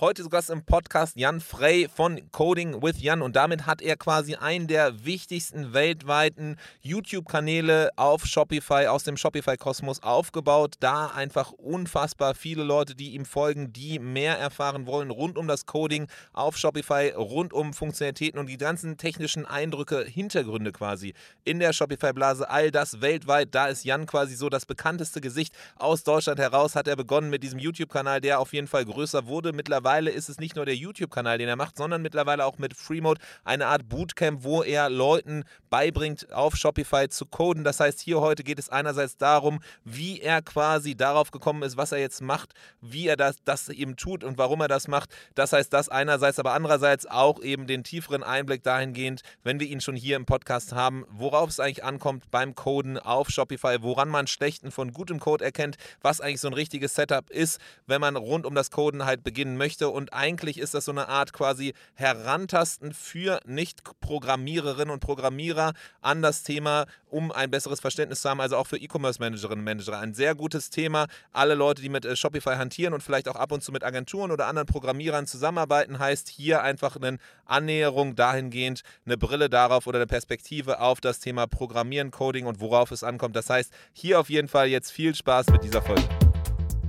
Heute zu Gast im Podcast Jan Frey von Coding with Jan und damit hat er quasi einen der wichtigsten weltweiten YouTube-Kanäle auf Shopify aus dem Shopify-Kosmos aufgebaut. Da einfach unfassbar viele Leute, die ihm folgen, die mehr erfahren wollen rund um das Coding auf Shopify, rund um Funktionalitäten und die ganzen technischen Eindrücke, Hintergründe quasi in der Shopify-Blase. All das weltweit. Da ist Jan quasi so das bekannteste Gesicht aus Deutschland heraus. Hat er begonnen mit diesem YouTube-Kanal, der auf jeden Fall größer wurde. Mittlerweile mittlerweile ist es nicht nur der YouTube-Kanal, den er macht, sondern mittlerweile auch mit Freemode eine Art Bootcamp, wo er Leuten beibringt, auf Shopify zu coden. Das heißt, hier heute geht es einerseits darum, wie er quasi darauf gekommen ist, was er jetzt macht, wie er das, das eben tut und warum er das macht. Das heißt, das einerseits, aber andererseits auch eben den tieferen Einblick dahingehend, wenn wir ihn schon hier im Podcast haben, worauf es eigentlich ankommt beim Coden auf Shopify, woran man schlechten von gutem Code erkennt, was eigentlich so ein richtiges Setup ist, wenn man rund um das Coden halt beginnen möchte möchte. Und eigentlich ist das so eine Art quasi Herantasten für Nicht-Programmiererinnen und Programmierer an das Thema, um ein besseres Verständnis zu haben. Also auch für E-Commerce-Managerinnen und Manager. Ein sehr gutes Thema. Alle Leute, die mit äh, Shopify hantieren und vielleicht auch ab und zu mit Agenturen oder anderen Programmierern zusammenarbeiten, heißt hier einfach eine Annäherung dahingehend, eine Brille darauf oder eine Perspektive auf das Thema Programmieren, Coding und worauf es ankommt. Das heißt, hier auf jeden Fall jetzt viel Spaß mit dieser Folge.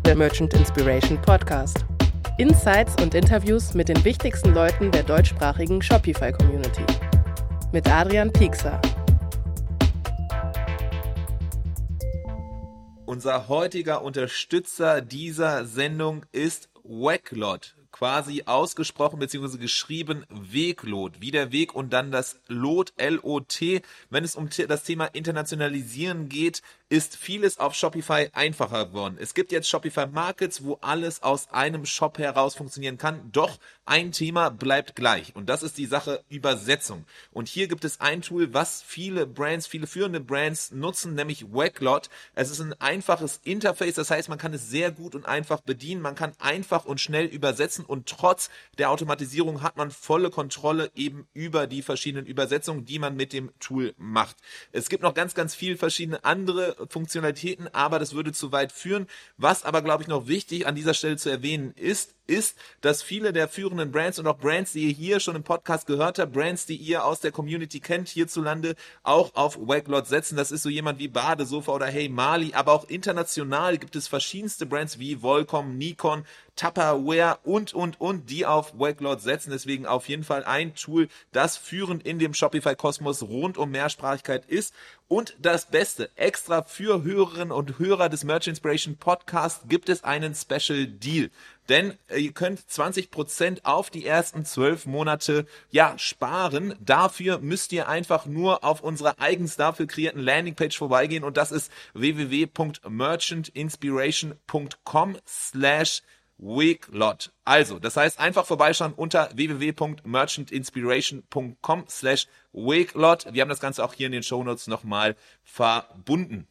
Der Merchant Inspiration Podcast. Insights und Interviews mit den wichtigsten Leuten der deutschsprachigen Shopify-Community. Mit Adrian Piekser. Unser heutiger Unterstützer dieser Sendung ist Wacklot quasi ausgesprochen bzw. geschrieben Weglot, wie der Weg und dann das Lot, L-O-T. Wenn es um das Thema Internationalisieren geht, ist vieles auf Shopify einfacher geworden. Es gibt jetzt Shopify Markets, wo alles aus einem Shop heraus funktionieren kann. Doch ein Thema bleibt gleich und das ist die Sache Übersetzung. Und hier gibt es ein Tool, was viele Brands, viele führende Brands nutzen, nämlich Wacklot. Es ist ein einfaches Interface, das heißt, man kann es sehr gut und einfach bedienen. Man kann einfach und schnell übersetzen und trotz der Automatisierung hat man volle Kontrolle eben über die verschiedenen Übersetzungen, die man mit dem Tool macht. Es gibt noch ganz, ganz viele verschiedene andere Funktionalitäten, aber das würde zu weit führen. Was aber, glaube ich, noch wichtig an dieser Stelle zu erwähnen ist, ist, dass viele der führenden Brands und auch Brands, die ihr hier schon im Podcast gehört habt, Brands, die ihr aus der Community kennt, hierzulande auch auf Waglot setzen. Das ist so jemand wie Badesofa oder Hey Mali, aber auch international gibt es verschiedenste Brands wie Volcom, Nikon, Tupperware und, und, und, die auf Waglot setzen. Deswegen auf jeden Fall ein Tool, das führend in dem Shopify-Kosmos rund um Mehrsprachigkeit ist. Und das Beste, extra für Hörerinnen und Hörer des Merch Inspiration Podcast gibt es einen Special Deal. Denn äh, ihr könnt 20% auf die ersten zwölf Monate ja sparen. Dafür müsst ihr einfach nur auf unserer eigens dafür kreierten Landingpage vorbeigehen und das ist www.merchantinspiration.com slash Weeklot. Also, das heißt einfach vorbeischauen unter www.merchantinspiration.com slash Weeklot. Wir haben das Ganze auch hier in den Shownotes nochmal verbunden.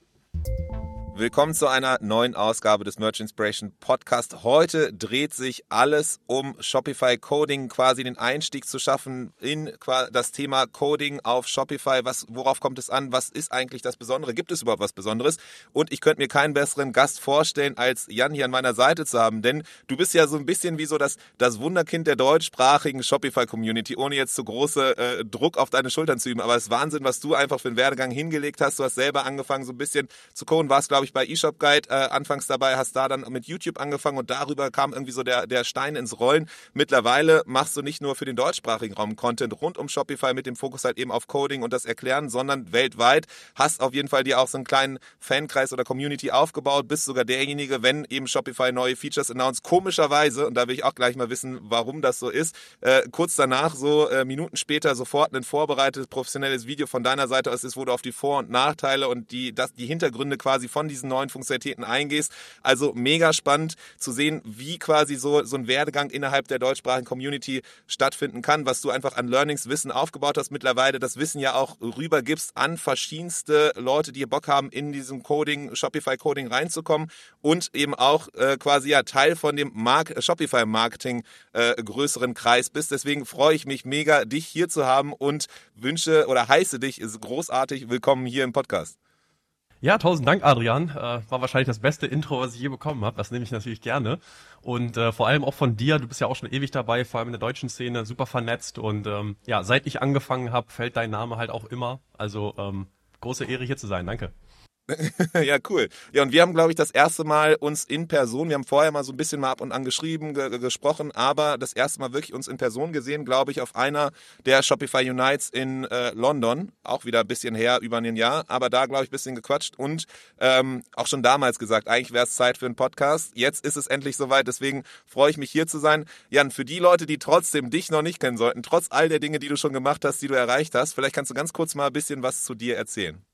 Willkommen zu einer neuen Ausgabe des Merch Inspiration Podcast. Heute dreht sich alles um Shopify Coding, quasi den Einstieg zu schaffen in das Thema Coding auf Shopify. Was, worauf kommt es an? Was ist eigentlich das Besondere? Gibt es überhaupt was Besonderes? Und ich könnte mir keinen besseren Gast vorstellen, als Jan hier an meiner Seite zu haben, denn du bist ja so ein bisschen wie so das, das Wunderkind der deutschsprachigen Shopify Community, ohne jetzt zu so große äh, Druck auf deine Schultern zu üben. Aber es ist Wahnsinn, was du einfach für einen Werdegang hingelegt hast. Du hast selber angefangen, so ein bisschen zu coden, warst, glaube glaube ich, bei eShop Guide äh, anfangs dabei, hast da dann mit YouTube angefangen und darüber kam irgendwie so der, der Stein ins Rollen. Mittlerweile machst du nicht nur für den deutschsprachigen Raum Content rund um Shopify mit dem Fokus halt eben auf Coding und das Erklären, sondern weltweit. Hast auf jeden Fall dir auch so einen kleinen Fankreis oder Community aufgebaut, bist sogar derjenige, wenn eben Shopify neue Features announced, komischerweise, und da will ich auch gleich mal wissen, warum das so ist, äh, kurz danach, so äh, Minuten später, sofort ein vorbereitetes, professionelles Video von deiner Seite aus ist, wo du auf die Vor- und Nachteile und die, das, die Hintergründe quasi von diesen neuen Funktionalitäten eingehst. Also mega spannend zu sehen, wie quasi so, so ein Werdegang innerhalb der deutschsprachigen Community stattfinden kann, was du einfach an Learnings, Wissen aufgebaut hast mittlerweile, das Wissen ja auch rübergibst an verschiedenste Leute, die Bock haben, in diesem Coding, Shopify Coding reinzukommen und eben auch äh, quasi ja Teil von dem Mark Shopify Marketing äh, größeren Kreis bist. Deswegen freue ich mich mega, dich hier zu haben und wünsche oder heiße dich, großartig willkommen hier im Podcast. Ja, tausend Dank, Adrian. Äh, war wahrscheinlich das beste Intro, was ich je bekommen habe. Das nehme ich natürlich gerne. Und äh, vor allem auch von dir. Du bist ja auch schon ewig dabei, vor allem in der deutschen Szene, super vernetzt. Und ähm, ja, seit ich angefangen habe, fällt dein Name halt auch immer. Also ähm, große Ehre hier zu sein. Danke. ja, cool. Ja, und wir haben, glaube ich, das erste Mal uns in Person, wir haben vorher mal so ein bisschen mal ab und an geschrieben, ge gesprochen, aber das erste Mal wirklich uns in Person gesehen, glaube ich, auf einer der Shopify Unites in äh, London. Auch wieder ein bisschen her, über ein Jahr, aber da, glaube ich, ein bisschen gequatscht und ähm, auch schon damals gesagt, eigentlich wäre es Zeit für einen Podcast. Jetzt ist es endlich soweit, deswegen freue ich mich hier zu sein. Jan, für die Leute, die trotzdem dich noch nicht kennen sollten, trotz all der Dinge, die du schon gemacht hast, die du erreicht hast, vielleicht kannst du ganz kurz mal ein bisschen was zu dir erzählen.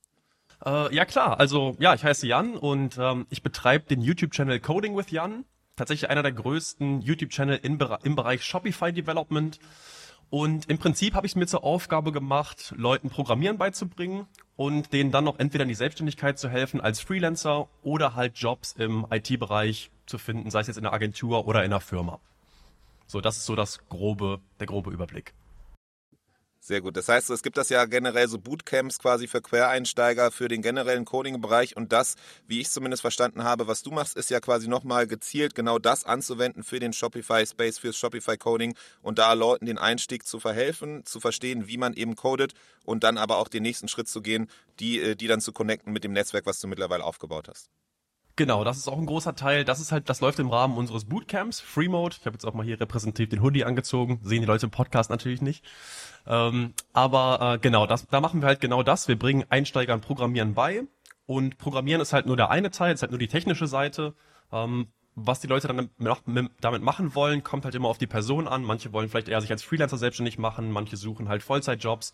Äh, ja klar, also ja, ich heiße Jan und ähm, ich betreibe den YouTube-Channel Coding with Jan. Tatsächlich einer der größten YouTube-Channel im, Bereich Shopify Development. Und im Prinzip habe ich es mir zur Aufgabe gemacht, Leuten Programmieren beizubringen und denen dann noch entweder in die Selbstständigkeit zu helfen als Freelancer oder halt Jobs im IT-Bereich zu finden, sei es jetzt in der Agentur oder in der Firma. So, das ist so das grobe, der grobe Überblick. Sehr gut. Das heißt, es gibt das ja generell so Bootcamps quasi für Quereinsteiger für den generellen Coding-Bereich und das, wie ich zumindest verstanden habe, was du machst, ist ja quasi nochmal gezielt genau das anzuwenden für den Shopify Space, fürs Shopify Coding und da Leuten den Einstieg zu verhelfen, zu verstehen, wie man eben codet und dann aber auch den nächsten Schritt zu gehen, die, äh, die dann zu connecten mit dem Netzwerk, was du mittlerweile aufgebaut hast. Genau, das ist auch ein großer Teil. Das ist halt, das läuft im Rahmen unseres Bootcamps, Free Mode. Ich habe jetzt auch mal hier repräsentativ den Hoodie angezogen. Sehen die Leute im Podcast natürlich nicht. Ähm, aber äh, genau, das, da machen wir halt genau das. Wir bringen Einsteigern Programmieren bei. Und Programmieren ist halt nur der eine Teil, ist halt nur die technische Seite. Ähm, was die Leute dann damit machen wollen, kommt halt immer auf die Person an. Manche wollen vielleicht eher sich als Freelancer selbstständig machen, manche suchen halt Vollzeitjobs.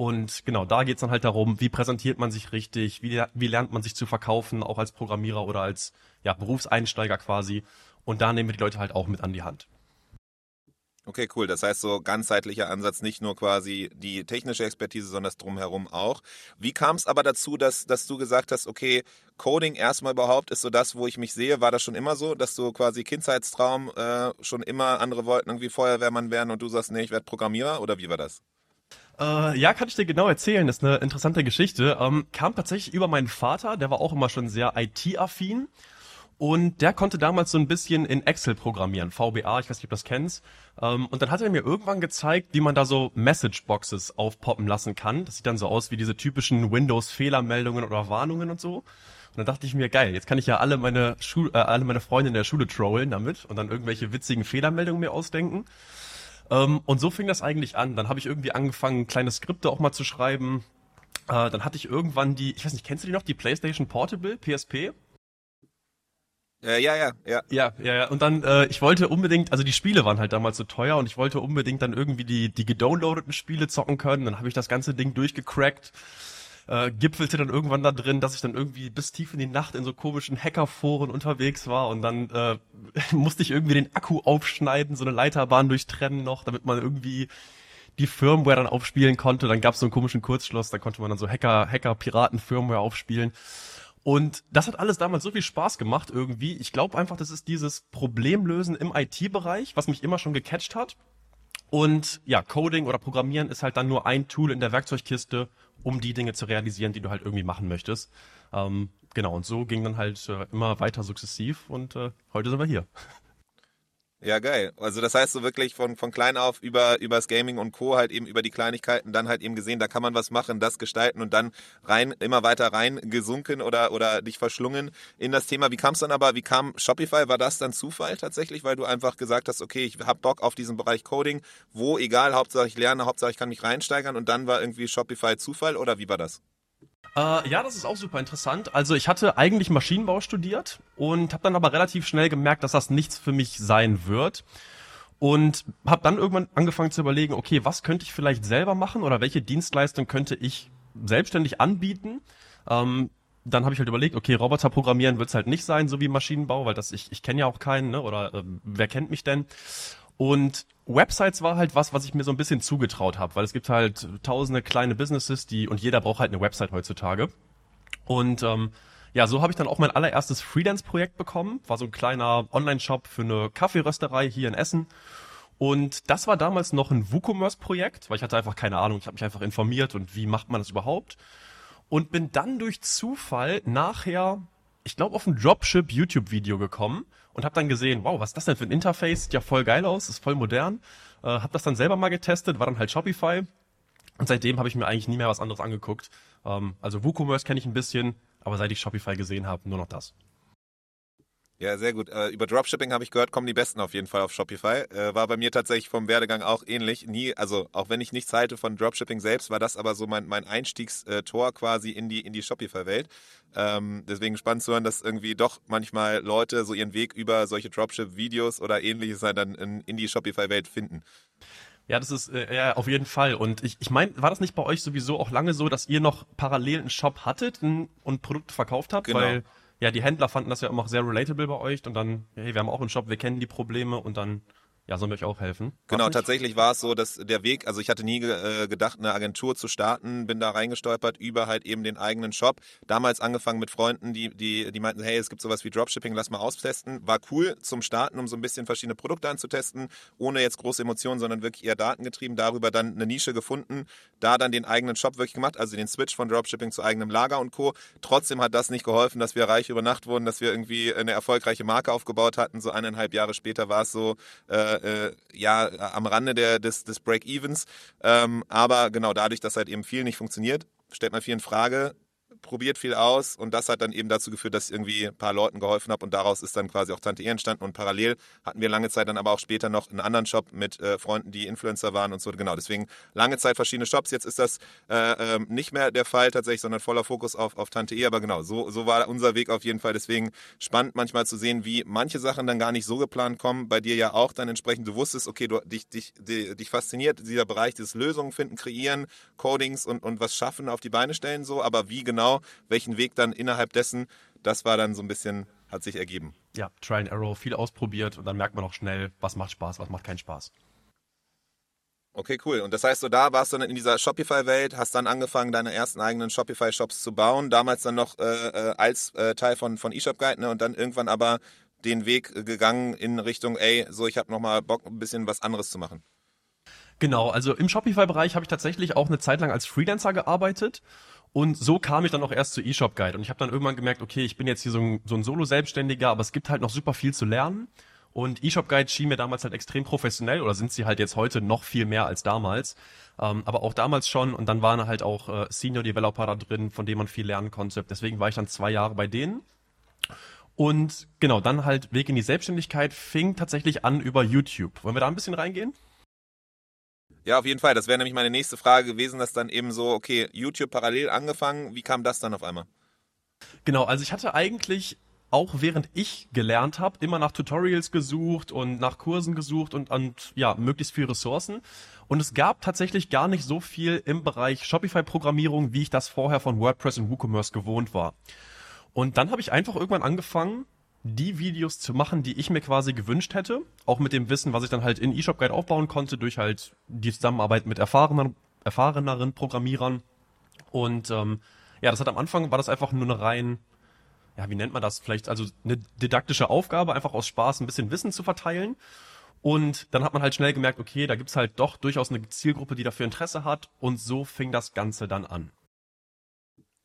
Und genau, da geht's dann halt darum, wie präsentiert man sich richtig, wie, wie lernt man sich zu verkaufen, auch als Programmierer oder als ja, Berufseinsteiger quasi. Und da nehmen wir die Leute halt auch mit an die Hand. Okay, cool. Das heißt, so ganzheitlicher Ansatz, nicht nur quasi die technische Expertise, sondern das drumherum auch. Wie kam es aber dazu, dass, dass du gesagt hast, okay, Coding erstmal überhaupt ist so das, wo ich mich sehe. War das schon immer so, dass du quasi Kindheitstraum äh, schon immer andere wollten irgendwie Feuerwehrmann werden und du sagst, nee, ich werde Programmierer oder wie war das? Äh, ja, kann ich dir genau erzählen. Das ist eine interessante Geschichte. Ähm, kam tatsächlich über meinen Vater, der war auch immer schon sehr IT-affin. Und der konnte damals so ein bisschen in Excel programmieren, VBA, ich weiß nicht, ob du das kennst. Ähm, und dann hat er mir irgendwann gezeigt, wie man da so Messageboxes aufpoppen lassen kann. Das sieht dann so aus wie diese typischen Windows-Fehlermeldungen oder Warnungen und so. Und dann dachte ich mir, geil, jetzt kann ich ja alle meine, Schul äh, alle meine Freunde in der Schule trollen damit und dann irgendwelche witzigen Fehlermeldungen mir ausdenken. Ähm, und so fing das eigentlich an. Dann habe ich irgendwie angefangen, kleine Skripte auch mal zu schreiben. Äh, dann hatte ich irgendwann die, ich weiß nicht, kennst du die noch, die PlayStation Portable, PSP? Äh, ja, ja, ja. Ja, ja, ja. Und dann, äh, ich wollte unbedingt, also die Spiele waren halt damals so teuer und ich wollte unbedingt dann irgendwie die, die gedownloadeten Spiele zocken können. Dann habe ich das ganze Ding durchgecrackt. Äh, gipfelte dann irgendwann da drin, dass ich dann irgendwie bis tief in die Nacht in so komischen Hackerforen unterwegs war und dann äh, musste ich irgendwie den Akku aufschneiden, so eine Leiterbahn durchtrennen noch, damit man irgendwie die Firmware dann aufspielen konnte. Dann gab es so einen komischen Kurzschluss, da konnte man dann so Hacker, Hacker-Piraten-Firmware aufspielen. Und das hat alles damals so viel Spaß gemacht irgendwie. Ich glaube einfach, das ist dieses Problemlösen im IT-Bereich, was mich immer schon gecatcht hat. Und ja, Coding oder Programmieren ist halt dann nur ein Tool in der Werkzeugkiste, um die Dinge zu realisieren, die du halt irgendwie machen möchtest. Ähm, genau, und so ging dann halt äh, immer weiter sukzessiv und äh, heute sind wir hier. Ja, geil. Also das heißt so wirklich von, von klein auf über übers Gaming und Co. halt eben über die Kleinigkeiten dann halt eben gesehen, da kann man was machen, das gestalten und dann rein, immer weiter rein gesunken oder, oder dich verschlungen in das Thema. Wie kam es dann aber, wie kam Shopify? War das dann Zufall tatsächlich, weil du einfach gesagt hast, okay, ich hab Bock auf diesen Bereich Coding, wo egal, Hauptsache ich lerne, Hauptsache ich kann mich reinsteigern und dann war irgendwie Shopify Zufall oder wie war das? Äh, ja, das ist auch super interessant. Also ich hatte eigentlich Maschinenbau studiert und habe dann aber relativ schnell gemerkt, dass das nichts für mich sein wird. Und habe dann irgendwann angefangen zu überlegen, okay, was könnte ich vielleicht selber machen oder welche Dienstleistung könnte ich selbstständig anbieten? Ähm, dann habe ich halt überlegt, okay, Roboter programmieren wird es halt nicht sein, so wie Maschinenbau, weil das ich, ich kenne ja auch keinen, ne? Oder äh, wer kennt mich denn? Und Websites war halt was, was ich mir so ein bisschen zugetraut habe, weil es gibt halt tausende kleine Businesses, die und jeder braucht halt eine Website heutzutage. Und ähm, ja, so habe ich dann auch mein allererstes Freelance-Projekt bekommen. War so ein kleiner Online-Shop für eine Kaffeerösterei hier in Essen. Und das war damals noch ein WooCommerce-Projekt, weil ich hatte einfach keine Ahnung. Ich habe mich einfach informiert und wie macht man das überhaupt. und bin dann durch Zufall nachher, ich glaube, auf ein Dropship YouTube-Video gekommen und habe dann gesehen, wow, was ist das denn für ein Interface? Sieht ja voll geil aus, ist voll modern. Äh, habe das dann selber mal getestet, war dann halt Shopify und seitdem habe ich mir eigentlich nie mehr was anderes angeguckt. Ähm, also WooCommerce kenne ich ein bisschen, aber seit ich Shopify gesehen habe, nur noch das. Ja, sehr gut. Äh, über Dropshipping habe ich gehört, kommen die Besten auf jeden Fall auf Shopify. Äh, war bei mir tatsächlich vom Werdegang auch ähnlich. Nie, also auch wenn ich nichts halte von Dropshipping selbst, war das aber so mein, mein Einstiegstor quasi in die, in die Shopify-Welt. Ähm, deswegen spannend zu hören, dass irgendwie doch manchmal Leute so ihren Weg über solche Dropship-Videos oder ähnliches halt dann in, in die Shopify-Welt finden. Ja, das ist äh, ja auf jeden Fall. Und ich, ich meine, war das nicht bei euch sowieso auch lange so, dass ihr noch parallel einen Shop hattet und Produkte verkauft habt? Genau. Weil ja, die Händler fanden das ja immer sehr relatable bei euch und dann, hey, wir haben auch einen Shop, wir kennen die Probleme und dann ja, sollen wir euch auch helfen? Genau, tatsächlich war es so, dass der Weg, also ich hatte nie äh, gedacht, eine Agentur zu starten, bin da reingestolpert über halt eben den eigenen Shop. Damals angefangen mit Freunden, die, die, die meinten, hey, es gibt sowas wie Dropshipping, lass mal austesten. War cool zum Starten, um so ein bisschen verschiedene Produkte anzutesten, ohne jetzt große Emotionen, sondern wirklich eher datengetrieben. Darüber dann eine Nische gefunden, da dann den eigenen Shop wirklich gemacht, also den Switch von Dropshipping zu eigenem Lager und Co. Trotzdem hat das nicht geholfen, dass wir reich über Nacht wurden, dass wir irgendwie eine erfolgreiche Marke aufgebaut hatten. So eineinhalb Jahre später war es so, äh, äh, ja, am Rande der, des, des Break-Evens. Ähm, aber genau dadurch, dass halt eben viel nicht funktioniert, stellt man viel in Frage, probiert viel aus und das hat dann eben dazu geführt, dass ich irgendwie ein paar Leuten geholfen habe und daraus ist dann quasi auch Tante E entstanden und parallel hatten wir lange Zeit dann aber auch später noch einen anderen Shop mit äh, Freunden, die Influencer waren und so. Genau, deswegen lange Zeit verschiedene Shops. Jetzt ist das äh, äh, nicht mehr der Fall tatsächlich, sondern voller Fokus auf, auf Tante E. Aber genau, so, so war unser Weg auf jeden Fall. Deswegen spannend manchmal zu sehen, wie manche Sachen dann gar nicht so geplant kommen. Bei dir ja auch dann entsprechend, du wusstest, okay, du, dich, dich, dich, dich fasziniert dieser Bereich des Lösungen finden, kreieren, Codings und, und was schaffen, auf die Beine stellen so. Aber wie genau, welchen Weg dann innerhalb dessen, das war dann so ein bisschen, hat sich ergeben. Ja, Try and Arrow, viel ausprobiert und dann merkt man auch schnell, was macht Spaß, was macht keinen Spaß. Okay, cool. Und das heißt, so da warst du dann in dieser Shopify-Welt, hast dann angefangen, deine ersten eigenen Shopify-Shops zu bauen, damals dann noch äh, äh als äh, Teil von, von eShop Guide ne? und dann irgendwann aber den Weg gegangen in Richtung, ey, so ich habe nochmal Bock, ein bisschen was anderes zu machen. Genau, also im Shopify-Bereich habe ich tatsächlich auch eine Zeit lang als Freelancer gearbeitet und so kam ich dann auch erst zu eShop Guide und ich habe dann irgendwann gemerkt, okay, ich bin jetzt hier so ein, so ein Solo-Selbstständiger, aber es gibt halt noch super viel zu lernen. Und eShop Guide schien mir damals halt extrem professionell oder sind sie halt jetzt heute noch viel mehr als damals. Ähm, aber auch damals schon und dann waren halt auch äh, Senior Developer da drin, von denen man viel lernen konnte. Deswegen war ich dann zwei Jahre bei denen. Und genau, dann halt Weg in die Selbstständigkeit fing tatsächlich an über YouTube. Wollen wir da ein bisschen reingehen? Ja, auf jeden Fall. Das wäre nämlich meine nächste Frage gewesen, dass dann eben so, okay, YouTube parallel angefangen. Wie kam das dann auf einmal? Genau, also ich hatte eigentlich auch während ich gelernt habe, immer nach Tutorials gesucht und nach Kursen gesucht und, und ja, möglichst viel Ressourcen. Und es gab tatsächlich gar nicht so viel im Bereich Shopify-Programmierung, wie ich das vorher von WordPress und WooCommerce gewohnt war. Und dann habe ich einfach irgendwann angefangen, die Videos zu machen, die ich mir quasi gewünscht hätte. Auch mit dem Wissen, was ich dann halt in eShop Guide aufbauen konnte, durch halt die Zusammenarbeit mit erfahrenen, erfahreneren Programmierern. Und ähm, ja, das hat am Anfang war das einfach nur eine rein, ja, wie nennt man das? Vielleicht also eine didaktische Aufgabe, einfach aus Spaß ein bisschen Wissen zu verteilen. Und dann hat man halt schnell gemerkt, okay, da gibt's halt doch durchaus eine Zielgruppe, die dafür Interesse hat. Und so fing das Ganze dann an.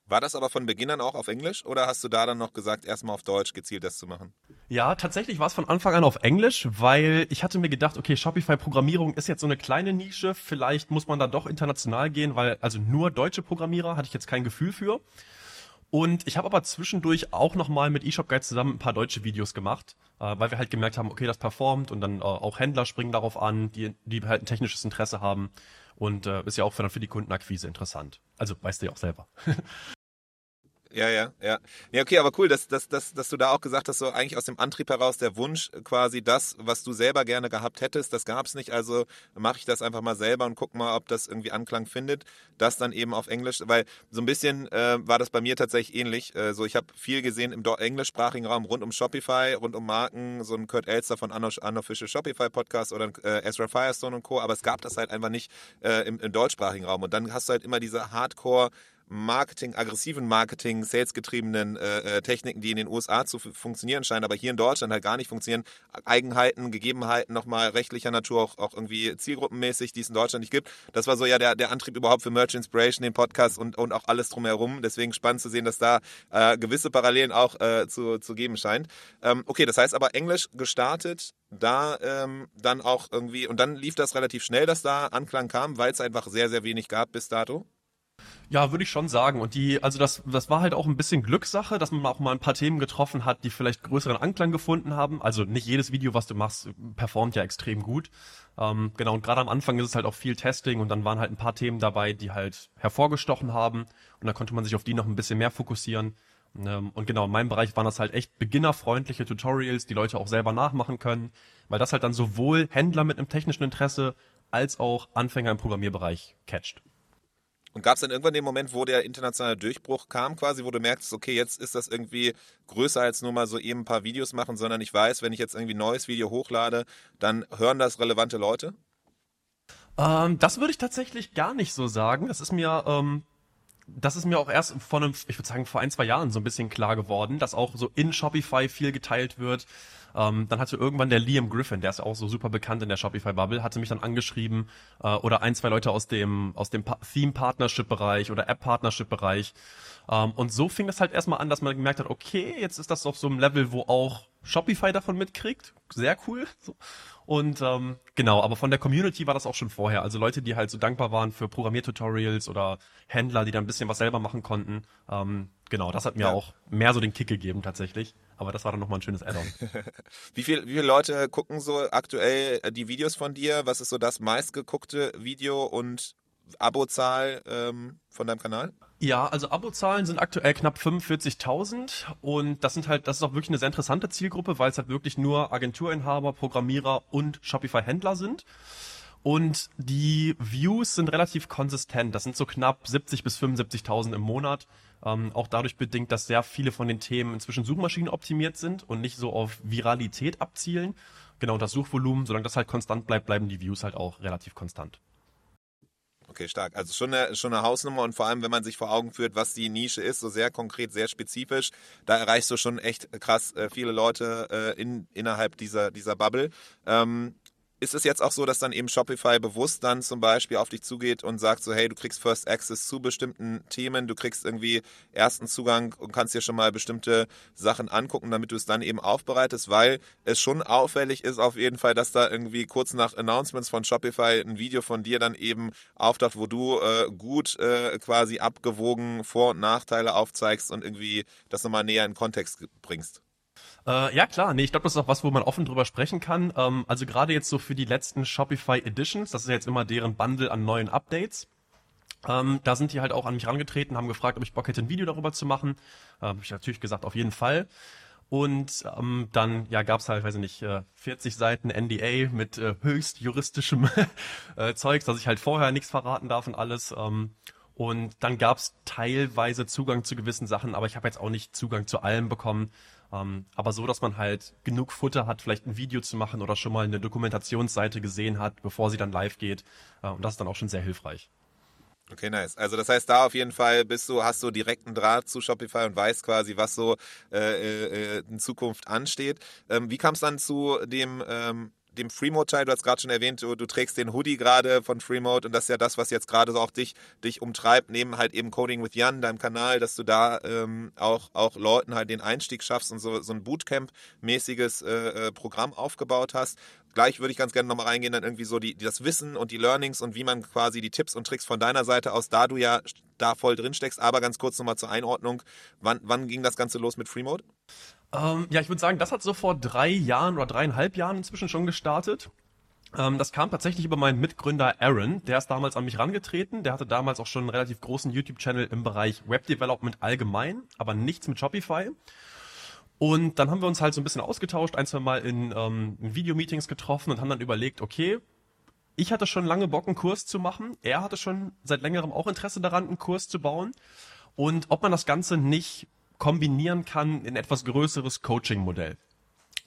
War das aber von Beginn an auch auf Englisch oder hast du da dann noch gesagt, erstmal auf Deutsch gezielt das zu machen? Ja, tatsächlich war es von Anfang an auf Englisch, weil ich hatte mir gedacht, okay, Shopify-Programmierung ist jetzt so eine kleine Nische, vielleicht muss man da doch international gehen, weil also nur deutsche Programmierer hatte ich jetzt kein Gefühl für. Und ich habe aber zwischendurch auch nochmal mit eShop Guide zusammen ein paar deutsche Videos gemacht, äh, weil wir halt gemerkt haben, okay, das performt und dann äh, auch Händler springen darauf an, die, die halt ein technisches Interesse haben. Und äh, ist ja auch für, für die Kundenakquise interessant. Also weißt du ja auch selber. Ja, ja, ja. Ja, okay, aber cool, dass, dass, dass, dass du da auch gesagt hast, so eigentlich aus dem Antrieb heraus der Wunsch, quasi das, was du selber gerne gehabt hättest, das gab es nicht, also mache ich das einfach mal selber und guck mal, ob das irgendwie Anklang findet. Das dann eben auf Englisch, weil so ein bisschen äh, war das bei mir tatsächlich ähnlich. Äh, so, ich habe viel gesehen im englischsprachigen Raum rund um Shopify, rund um Marken, so ein Kurt Elster von Unofficial Shopify Podcast oder äh, Ezra Firestone und Co., aber es gab das halt einfach nicht äh, im, im deutschsprachigen Raum. Und dann hast du halt immer diese Hardcore- Marketing, aggressiven Marketing, salesgetriebenen äh, äh, Techniken, die in den USA zu funktionieren scheinen, aber hier in Deutschland halt gar nicht funktionieren. Eigenheiten, Gegebenheiten nochmal rechtlicher Natur, auch, auch irgendwie zielgruppenmäßig, die es in Deutschland nicht gibt. Das war so ja der, der Antrieb überhaupt für Merch Inspiration, den Podcast und, und auch alles drumherum. Deswegen spannend zu sehen, dass da äh, gewisse Parallelen auch äh, zu, zu geben scheint. Ähm, okay, das heißt aber Englisch gestartet, da ähm, dann auch irgendwie, und dann lief das relativ schnell, dass da Anklang kam, weil es einfach sehr, sehr wenig gab bis dato. Ja, würde ich schon sagen. Und die, also das, das war halt auch ein bisschen Glückssache, dass man auch mal ein paar Themen getroffen hat, die vielleicht größeren Anklang gefunden haben. Also nicht jedes Video, was du machst, performt ja extrem gut. Ähm, genau, und gerade am Anfang ist es halt auch viel Testing und dann waren halt ein paar Themen dabei, die halt hervorgestochen haben. Und da konnte man sich auf die noch ein bisschen mehr fokussieren. Ähm, und genau, in meinem Bereich waren das halt echt beginnerfreundliche Tutorials, die Leute auch selber nachmachen können, weil das halt dann sowohl Händler mit einem technischen Interesse als auch Anfänger im Programmierbereich catcht. Und gab es dann irgendwann den Moment, wo der internationale Durchbruch kam, quasi, wo du merkst, okay, jetzt ist das irgendwie größer als nur mal so eben ein paar Videos machen, sondern ich weiß, wenn ich jetzt irgendwie ein neues Video hochlade, dann hören das relevante Leute? Ähm, das würde ich tatsächlich gar nicht so sagen. Das ist mir, ähm, das ist mir auch erst vor einem, ich würde sagen, vor ein, zwei Jahren so ein bisschen klar geworden, dass auch so in Shopify viel geteilt wird. Ähm, dann hatte irgendwann der Liam Griffin, der ist auch so super bekannt in der Shopify-Bubble, hatte mich dann angeschrieben äh, oder ein, zwei Leute aus dem, aus dem Theme-Partnership-Bereich oder App-Partnership-Bereich. Ähm, und so fing das halt erstmal an, dass man gemerkt hat, okay, jetzt ist das auf so einem Level, wo auch Shopify davon mitkriegt. Sehr cool. So. Und ähm, genau, aber von der Community war das auch schon vorher. Also Leute, die halt so dankbar waren für Programmiertutorials oder Händler, die dann ein bisschen was selber machen konnten. Ähm, genau, das hat mir ja. auch mehr so den Kick gegeben tatsächlich. Aber das war dann nochmal ein schönes Add-on. wie, viel, wie viele Leute gucken so aktuell die Videos von dir? Was ist so das meistgeguckte Video und Abozahl ähm, von deinem Kanal? Ja, also Abozahlen sind aktuell knapp 45.000 und das sind halt, das ist auch wirklich eine sehr interessante Zielgruppe, weil es halt wirklich nur Agenturinhaber, Programmierer und Shopify-Händler sind. Und die Views sind relativ konsistent. Das sind so knapp 70 bis 75.000 im Monat. Ähm, auch dadurch bedingt, dass sehr viele von den Themen inzwischen Suchmaschinen optimiert sind und nicht so auf Viralität abzielen. Genau, das Suchvolumen, solange das halt konstant bleibt, bleiben die Views halt auch relativ konstant. Okay, stark. Also schon eine, schon eine Hausnummer und vor allem, wenn man sich vor Augen führt, was die Nische ist, so sehr konkret, sehr spezifisch, da erreichst du schon echt krass äh, viele Leute äh, in, innerhalb dieser, dieser Bubble. Ähm, ist es jetzt auch so, dass dann eben Shopify bewusst dann zum Beispiel auf dich zugeht und sagt so, hey, du kriegst First Access zu bestimmten Themen, du kriegst irgendwie ersten Zugang und kannst dir schon mal bestimmte Sachen angucken, damit du es dann eben aufbereitest, weil es schon auffällig ist auf jeden Fall, dass da irgendwie kurz nach Announcements von Shopify ein Video von dir dann eben auftaucht, wo du äh, gut äh, quasi abgewogen Vor- und Nachteile aufzeigst und irgendwie das nochmal näher in Kontext bringst. Äh, ja, klar. Nee, ich glaube, das ist auch was, wo man offen drüber sprechen kann. Ähm, also gerade jetzt so für die letzten Shopify Editions, das ist jetzt immer deren Bundle an neuen Updates. Ähm, da sind die halt auch an mich rangetreten, haben gefragt, ob ich Bock hätte, ein Video darüber zu machen. Äh, Habe ich natürlich gesagt, auf jeden Fall. Und ähm, dann ja gab's halt, weiß ich nicht, äh, 40 Seiten NDA mit äh, höchst juristischem äh, Zeugs, dass ich halt vorher nichts verraten darf und alles. Ähm, und dann gab's teilweise Zugang zu gewissen Sachen, aber ich habe jetzt auch nicht Zugang zu allem bekommen. Ähm, aber so, dass man halt genug Futter hat, vielleicht ein Video zu machen oder schon mal eine Dokumentationsseite gesehen hat, bevor sie dann live geht. Äh, und das ist dann auch schon sehr hilfreich. Okay, nice. Also das heißt, da auf jeden Fall bist du, hast du direkten Draht zu Shopify und weißt quasi, was so äh, äh, in Zukunft ansteht. Ähm, wie kam es dann zu dem ähm, dem Freemode-Teil, du hast gerade schon erwähnt, du, du, trägst den Hoodie gerade von Freemode und das ist ja das, was jetzt gerade so auch dich, dich umtreibt, neben halt eben Coding with Jan, deinem Kanal, dass du da ähm, auch, auch Leuten halt den Einstieg schaffst und so, so ein Bootcamp-mäßiges äh, äh Programm aufgebaut hast. Gleich würde ich ganz gerne nochmal reingehen, dann irgendwie so die, das Wissen und die Learnings und wie man quasi die Tipps und Tricks von deiner Seite aus, da du ja da voll drin steckst, aber ganz kurz nochmal zur Einordnung. Wann, wann ging das Ganze los mit Freemode? Ähm, ja, ich würde sagen, das hat so vor drei Jahren oder dreieinhalb Jahren inzwischen schon gestartet. Ähm, das kam tatsächlich über meinen Mitgründer Aaron. Der ist damals an mich rangetreten. Der hatte damals auch schon einen relativ großen YouTube-Channel im Bereich Web-Development allgemein, aber nichts mit Shopify. Und dann haben wir uns halt so ein bisschen ausgetauscht, ein, zwei Mal in, ähm, in Videomeetings getroffen und haben dann überlegt, okay, ich hatte schon lange Bock, einen Kurs zu machen. Er hatte schon seit längerem auch Interesse daran, einen Kurs zu bauen. Und ob man das Ganze nicht kombinieren kann in etwas größeres Coaching-Modell.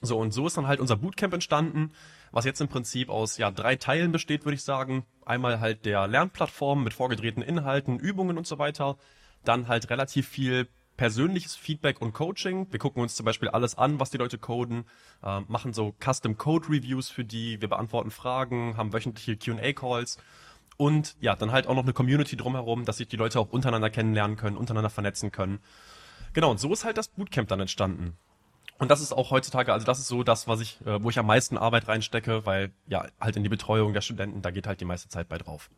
So, und so ist dann halt unser Bootcamp entstanden, was jetzt im Prinzip aus ja, drei Teilen besteht, würde ich sagen. Einmal halt der Lernplattform mit vorgedrehten Inhalten, Übungen und so weiter. Dann halt relativ viel persönliches Feedback und Coaching. Wir gucken uns zum Beispiel alles an, was die Leute coden, äh, machen so Custom Code Reviews für die, wir beantworten Fragen, haben wöchentliche Q&A Calls und ja, dann halt auch noch eine Community drumherum, dass sich die Leute auch untereinander kennenlernen können, untereinander vernetzen können. Genau, und so ist halt das Bootcamp dann entstanden. Und das ist auch heutzutage, also das ist so das, was ich, äh, wo ich am meisten Arbeit reinstecke, weil ja halt in die Betreuung der Studenten, da geht halt die meiste Zeit bei drauf.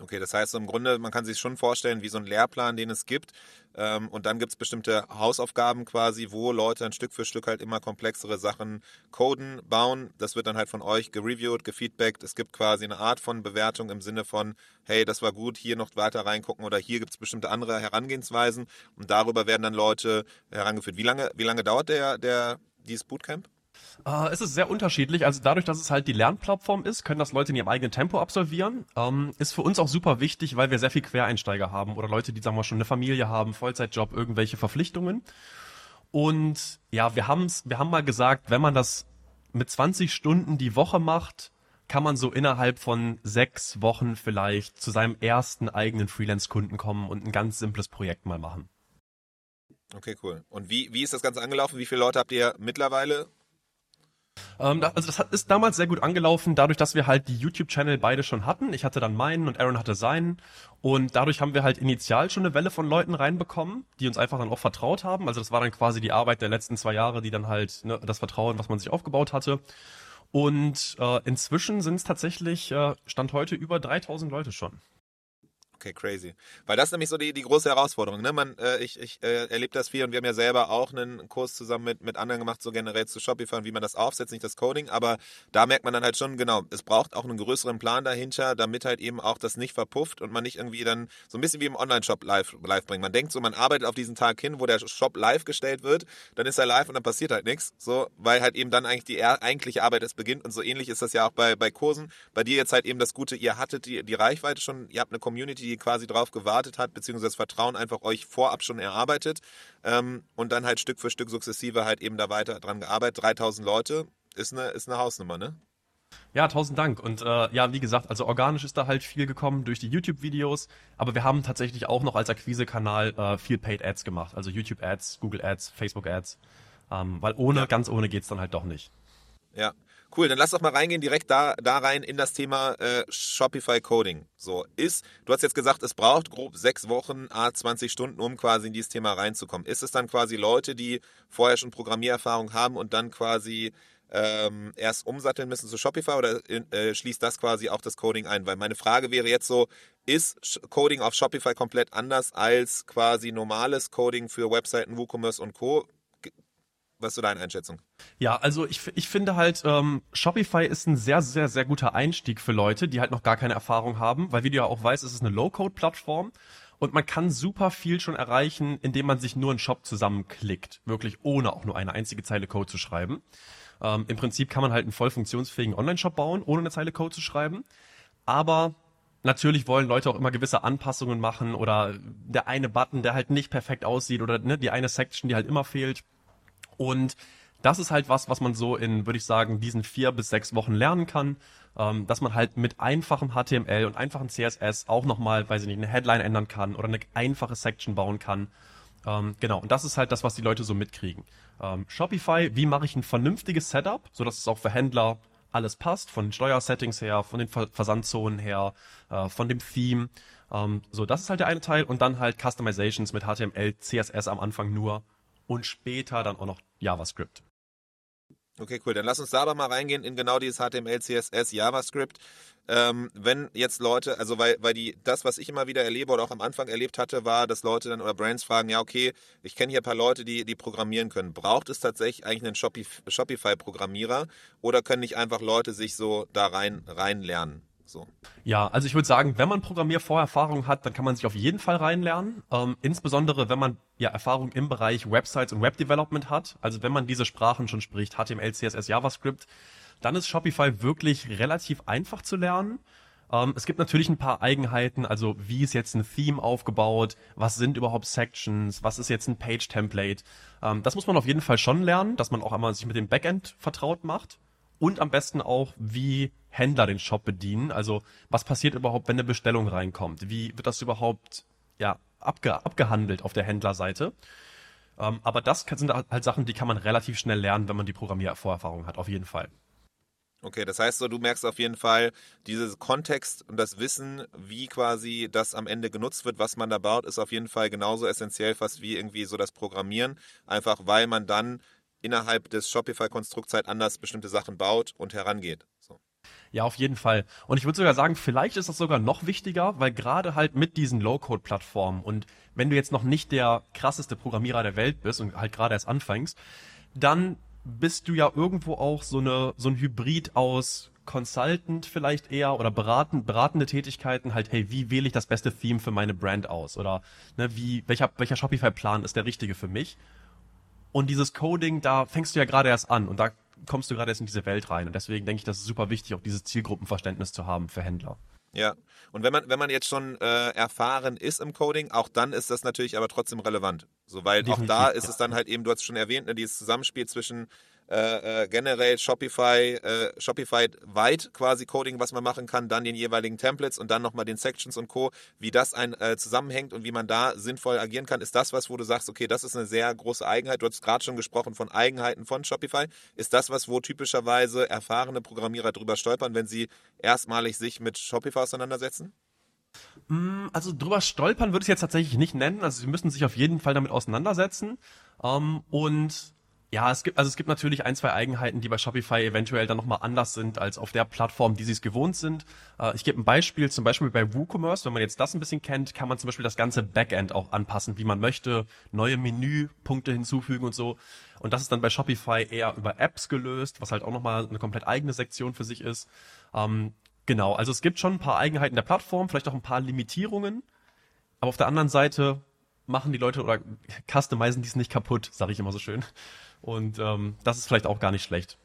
Okay, das heißt im Grunde, man kann sich schon vorstellen, wie so ein Lehrplan, den es gibt. Ähm, und dann gibt es bestimmte Hausaufgaben quasi, wo Leute ein Stück für Stück halt immer komplexere Sachen coden, bauen. Das wird dann halt von euch gereviewt, gefeedbackt. Es gibt quasi eine Art von Bewertung im Sinne von, hey, das war gut, hier noch weiter reingucken oder hier gibt es bestimmte andere Herangehensweisen. Und darüber werden dann Leute herangeführt. Wie lange, wie lange dauert der, der, dieses Bootcamp? Äh, es ist sehr unterschiedlich. Also dadurch, dass es halt die Lernplattform ist, können das Leute in ihrem eigenen Tempo absolvieren. Ähm, ist für uns auch super wichtig, weil wir sehr viel Quereinsteiger haben oder Leute, die sagen wir schon eine Familie haben, Vollzeitjob, irgendwelche Verpflichtungen. Und ja, wir haben's, wir haben mal gesagt, wenn man das mit 20 Stunden die Woche macht, kann man so innerhalb von sechs Wochen vielleicht zu seinem ersten eigenen Freelance-Kunden kommen und ein ganz simples Projekt mal machen. Okay, cool. Und wie, wie ist das Ganze angelaufen? Wie viele Leute habt ihr mittlerweile ähm, also das hat, ist damals sehr gut angelaufen, dadurch, dass wir halt die YouTube-Channel beide schon hatten. Ich hatte dann meinen und Aaron hatte seinen. Und dadurch haben wir halt initial schon eine Welle von Leuten reinbekommen, die uns einfach dann auch vertraut haben. Also das war dann quasi die Arbeit der letzten zwei Jahre, die dann halt ne, das Vertrauen, was man sich aufgebaut hatte. Und äh, inzwischen sind es tatsächlich, äh, Stand heute, über 3000 Leute schon. Okay, crazy. Weil das ist nämlich so die, die große Herausforderung. Ne? Man, äh, ich ich äh, erlebe das viel und wir haben ja selber auch einen Kurs zusammen mit, mit anderen gemacht, so generell zu Shopify und wie man das aufsetzt, nicht das Coding. Aber da merkt man dann halt schon, genau, es braucht auch einen größeren Plan dahinter, damit halt eben auch das nicht verpufft und man nicht irgendwie dann so ein bisschen wie im Online-Shop live, live bringt. Man denkt so, man arbeitet auf diesen Tag hin, wo der Shop live gestellt wird, dann ist er live und dann passiert halt nichts. So, weil halt eben dann eigentlich die eigentliche Arbeit erst beginnt. Und so ähnlich ist das ja auch bei, bei Kursen. Bei dir jetzt halt eben das Gute, ihr hattet die, die Reichweite schon, ihr habt eine Community, die quasi drauf gewartet hat, beziehungsweise das Vertrauen einfach euch vorab schon erarbeitet ähm, und dann halt Stück für Stück sukzessive halt eben da weiter dran gearbeitet. 3000 Leute ist eine, ist eine Hausnummer, ne? Ja, tausend Dank. Und äh, ja, wie gesagt, also organisch ist da halt viel gekommen durch die YouTube-Videos, aber wir haben tatsächlich auch noch als Akquisekanal äh, viel Paid Ads gemacht, also YouTube-Ads, Google-Ads, Facebook-Ads, ähm, weil ohne, ja. ganz ohne geht's dann halt doch nicht. Ja, Cool, dann lass doch mal reingehen direkt da, da rein in das Thema äh, Shopify Coding. So ist, du hast jetzt gesagt, es braucht grob sechs Wochen, a 20 Stunden, um quasi in dieses Thema reinzukommen. Ist es dann quasi Leute, die vorher schon Programmiererfahrung haben und dann quasi ähm, erst umsatteln müssen zu Shopify oder äh, schließt das quasi auch das Coding ein? Weil meine Frage wäre jetzt so, ist Coding auf Shopify komplett anders als quasi normales Coding für Webseiten, WooCommerce und Co.? Was ist so deine Einschätzung? Ja, also ich, ich finde halt, ähm, Shopify ist ein sehr, sehr, sehr guter Einstieg für Leute, die halt noch gar keine Erfahrung haben, weil wie du ja auch weißt, es ist eine Low-Code-Plattform und man kann super viel schon erreichen, indem man sich nur einen Shop zusammenklickt, wirklich ohne auch nur eine einzige Zeile Code zu schreiben. Ähm, Im Prinzip kann man halt einen voll funktionsfähigen Online-Shop bauen, ohne eine Zeile Code zu schreiben, aber Natürlich wollen Leute auch immer gewisse Anpassungen machen oder der eine Button, der halt nicht perfekt aussieht oder ne, die eine Section, die halt immer fehlt. Und das ist halt was, was man so in, würde ich sagen, diesen vier bis sechs Wochen lernen kann, ähm, dass man halt mit einfachem HTML und einfachem CSS auch nochmal, weiß ich nicht, eine Headline ändern kann oder eine einfache Section bauen kann. Ähm, genau, und das ist halt das, was die Leute so mitkriegen. Ähm, Shopify, wie mache ich ein vernünftiges Setup, sodass es auch für Händler alles passt, von den Steuersettings her, von den Ver Versandzonen her, äh, von dem Theme. Ähm, so, das ist halt der eine Teil und dann halt Customizations mit HTML, CSS am Anfang nur und später dann auch noch JavaScript. Okay, cool. Dann lass uns da aber mal reingehen in genau dieses HTML, CSS, JavaScript. Ähm, wenn jetzt Leute, also weil, weil die, das, was ich immer wieder erlebe oder auch am Anfang erlebt hatte, war, dass Leute dann oder Brands fragen, ja, okay, ich kenne hier ein paar Leute, die, die programmieren können. Braucht es tatsächlich eigentlich einen Shopify-Programmierer oder können nicht einfach Leute sich so da rein, rein lernen? So. Ja, also ich würde sagen, wenn man Programmiervorerfahrung hat, dann kann man sich auf jeden Fall reinlernen. Ähm, insbesondere wenn man ja Erfahrung im Bereich Websites und Webdevelopment hat. Also wenn man diese Sprachen schon spricht, HTML, CSS, JavaScript, dann ist Shopify wirklich relativ einfach zu lernen. Ähm, es gibt natürlich ein paar Eigenheiten, also wie ist jetzt ein Theme aufgebaut, was sind überhaupt Sections, was ist jetzt ein Page-Template. Ähm, das muss man auf jeden Fall schon lernen, dass man auch einmal sich mit dem Backend vertraut macht und am besten auch, wie Händler den Shop bedienen. Also was passiert überhaupt, wenn eine Bestellung reinkommt? Wie wird das überhaupt ja, abge abgehandelt auf der Händlerseite. Ähm, aber das sind halt Sachen, die kann man relativ schnell lernen, wenn man die Programmiervorerfahrung hat, auf jeden Fall. Okay, das heißt so, du merkst auf jeden Fall, dieses Kontext und das Wissen, wie quasi das am Ende genutzt wird, was man da baut, ist auf jeden Fall genauso essentiell fast wie irgendwie so das Programmieren. Einfach weil man dann innerhalb des Shopify-Konstrukts halt anders bestimmte Sachen baut und herangeht. So. Ja, auf jeden Fall. Und ich würde sogar sagen, vielleicht ist das sogar noch wichtiger, weil gerade halt mit diesen Low-Code-Plattformen und wenn du jetzt noch nicht der krasseste Programmierer der Welt bist und halt gerade erst anfängst, dann bist du ja irgendwo auch so eine so ein Hybrid aus Consultant vielleicht eher oder beraten, beratende Tätigkeiten, halt, hey, wie wähle ich das beste Theme für meine Brand aus? Oder ne, wie, welcher, welcher Shopify-Plan ist der richtige für mich? Und dieses Coding, da fängst du ja gerade erst an und da kommst du gerade erst in diese Welt rein. Und deswegen denke ich, das ist super wichtig, auch dieses Zielgruppenverständnis zu haben für Händler. Ja, und wenn man, wenn man jetzt schon äh, erfahren ist im Coding, auch dann ist das natürlich aber trotzdem relevant. So, weil Definitiv, auch da ist es dann halt eben, du hast es schon erwähnt, ne, dieses Zusammenspiel zwischen äh, äh, generell Shopify, äh, Shopify weit quasi Coding, was man machen kann, dann den jeweiligen Templates und dann nochmal den Sections und Co., wie das ein, äh, zusammenhängt und wie man da sinnvoll agieren kann. Ist das was, wo du sagst, okay, das ist eine sehr große Eigenheit. Du hast gerade schon gesprochen von Eigenheiten von Shopify. Ist das was, wo typischerweise erfahrene Programmierer drüber stolpern, wenn sie erstmalig sich mit Shopify auseinandersetzen? Mm, also drüber stolpern würde ich jetzt tatsächlich nicht nennen. Also sie müssen sich auf jeden Fall damit auseinandersetzen. Ähm, und ja, es gibt, also es gibt natürlich ein, zwei Eigenheiten, die bei Shopify eventuell dann nochmal anders sind als auf der Plattform, die sie es gewohnt sind. Äh, ich gebe ein Beispiel, zum Beispiel bei WooCommerce, wenn man jetzt das ein bisschen kennt, kann man zum Beispiel das ganze Backend auch anpassen, wie man möchte, neue Menüpunkte hinzufügen und so. Und das ist dann bei Shopify eher über Apps gelöst, was halt auch nochmal eine komplett eigene Sektion für sich ist. Ähm, genau, also es gibt schon ein paar Eigenheiten der Plattform, vielleicht auch ein paar Limitierungen. Aber auf der anderen Seite machen die Leute oder customizen dies nicht kaputt, sage ich immer so schön. Und ähm, das ist vielleicht auch gar nicht schlecht.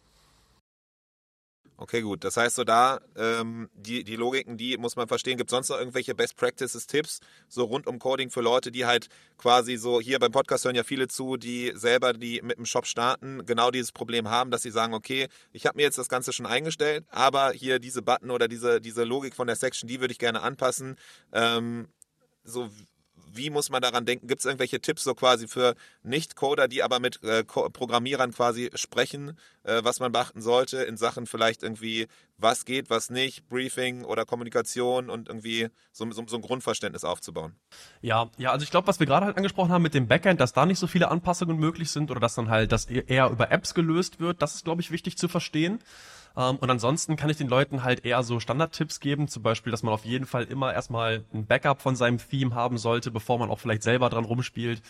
Okay, gut. Das heißt, so da, ähm, die, die Logiken, die muss man verstehen. Gibt es sonst noch irgendwelche Best Practices, Tipps, so rund um Coding für Leute, die halt quasi so, hier beim Podcast hören ja viele zu, die selber, die mit dem Shop starten, genau dieses Problem haben, dass sie sagen, okay, ich habe mir jetzt das Ganze schon eingestellt, aber hier diese Button oder diese, diese Logik von der Section, die würde ich gerne anpassen. Ähm, so, wie muss man daran denken? Gibt es irgendwelche Tipps so quasi für Nicht-Coder, die aber mit äh, Programmierern quasi sprechen, äh, was man beachten sollte in Sachen vielleicht irgendwie, was geht, was nicht, Briefing oder Kommunikation und irgendwie so, so, so ein Grundverständnis aufzubauen? Ja, ja, also ich glaube, was wir gerade halt angesprochen haben mit dem Backend, dass da nicht so viele Anpassungen möglich sind oder dass dann halt das e-, eher über Apps gelöst wird, das ist, glaube ich, wichtig zu verstehen. Ähm, und ansonsten kann ich den Leuten halt eher so Standardtipps geben, zum Beispiel, dass man auf jeden Fall immer erstmal ein Backup von seinem Theme haben sollte, bevor man auch vielleicht selber dran rumspielt.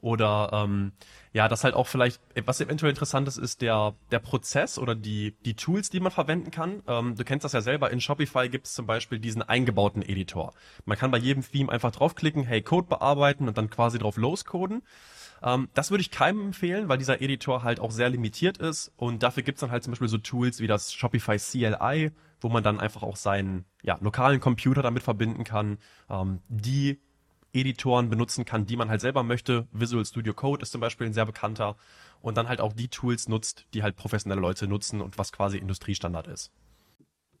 Oder ähm, ja, das halt auch vielleicht, was eventuell interessant ist, ist der, der Prozess oder die, die Tools, die man verwenden kann. Ähm, du kennst das ja selber, in Shopify gibt es zum Beispiel diesen eingebauten Editor. Man kann bei jedem Theme einfach draufklicken, hey, Code bearbeiten und dann quasi drauf loscoden. Ähm, das würde ich keinem empfehlen, weil dieser Editor halt auch sehr limitiert ist und dafür gibt's dann halt zum Beispiel so Tools wie das Shopify CLI, wo man dann einfach auch seinen ja, lokalen Computer damit verbinden kann, ähm, die Editoren benutzen kann, die man halt selber möchte. Visual Studio Code ist zum Beispiel ein sehr bekannter und dann halt auch die Tools nutzt, die halt professionelle Leute nutzen und was quasi Industriestandard ist.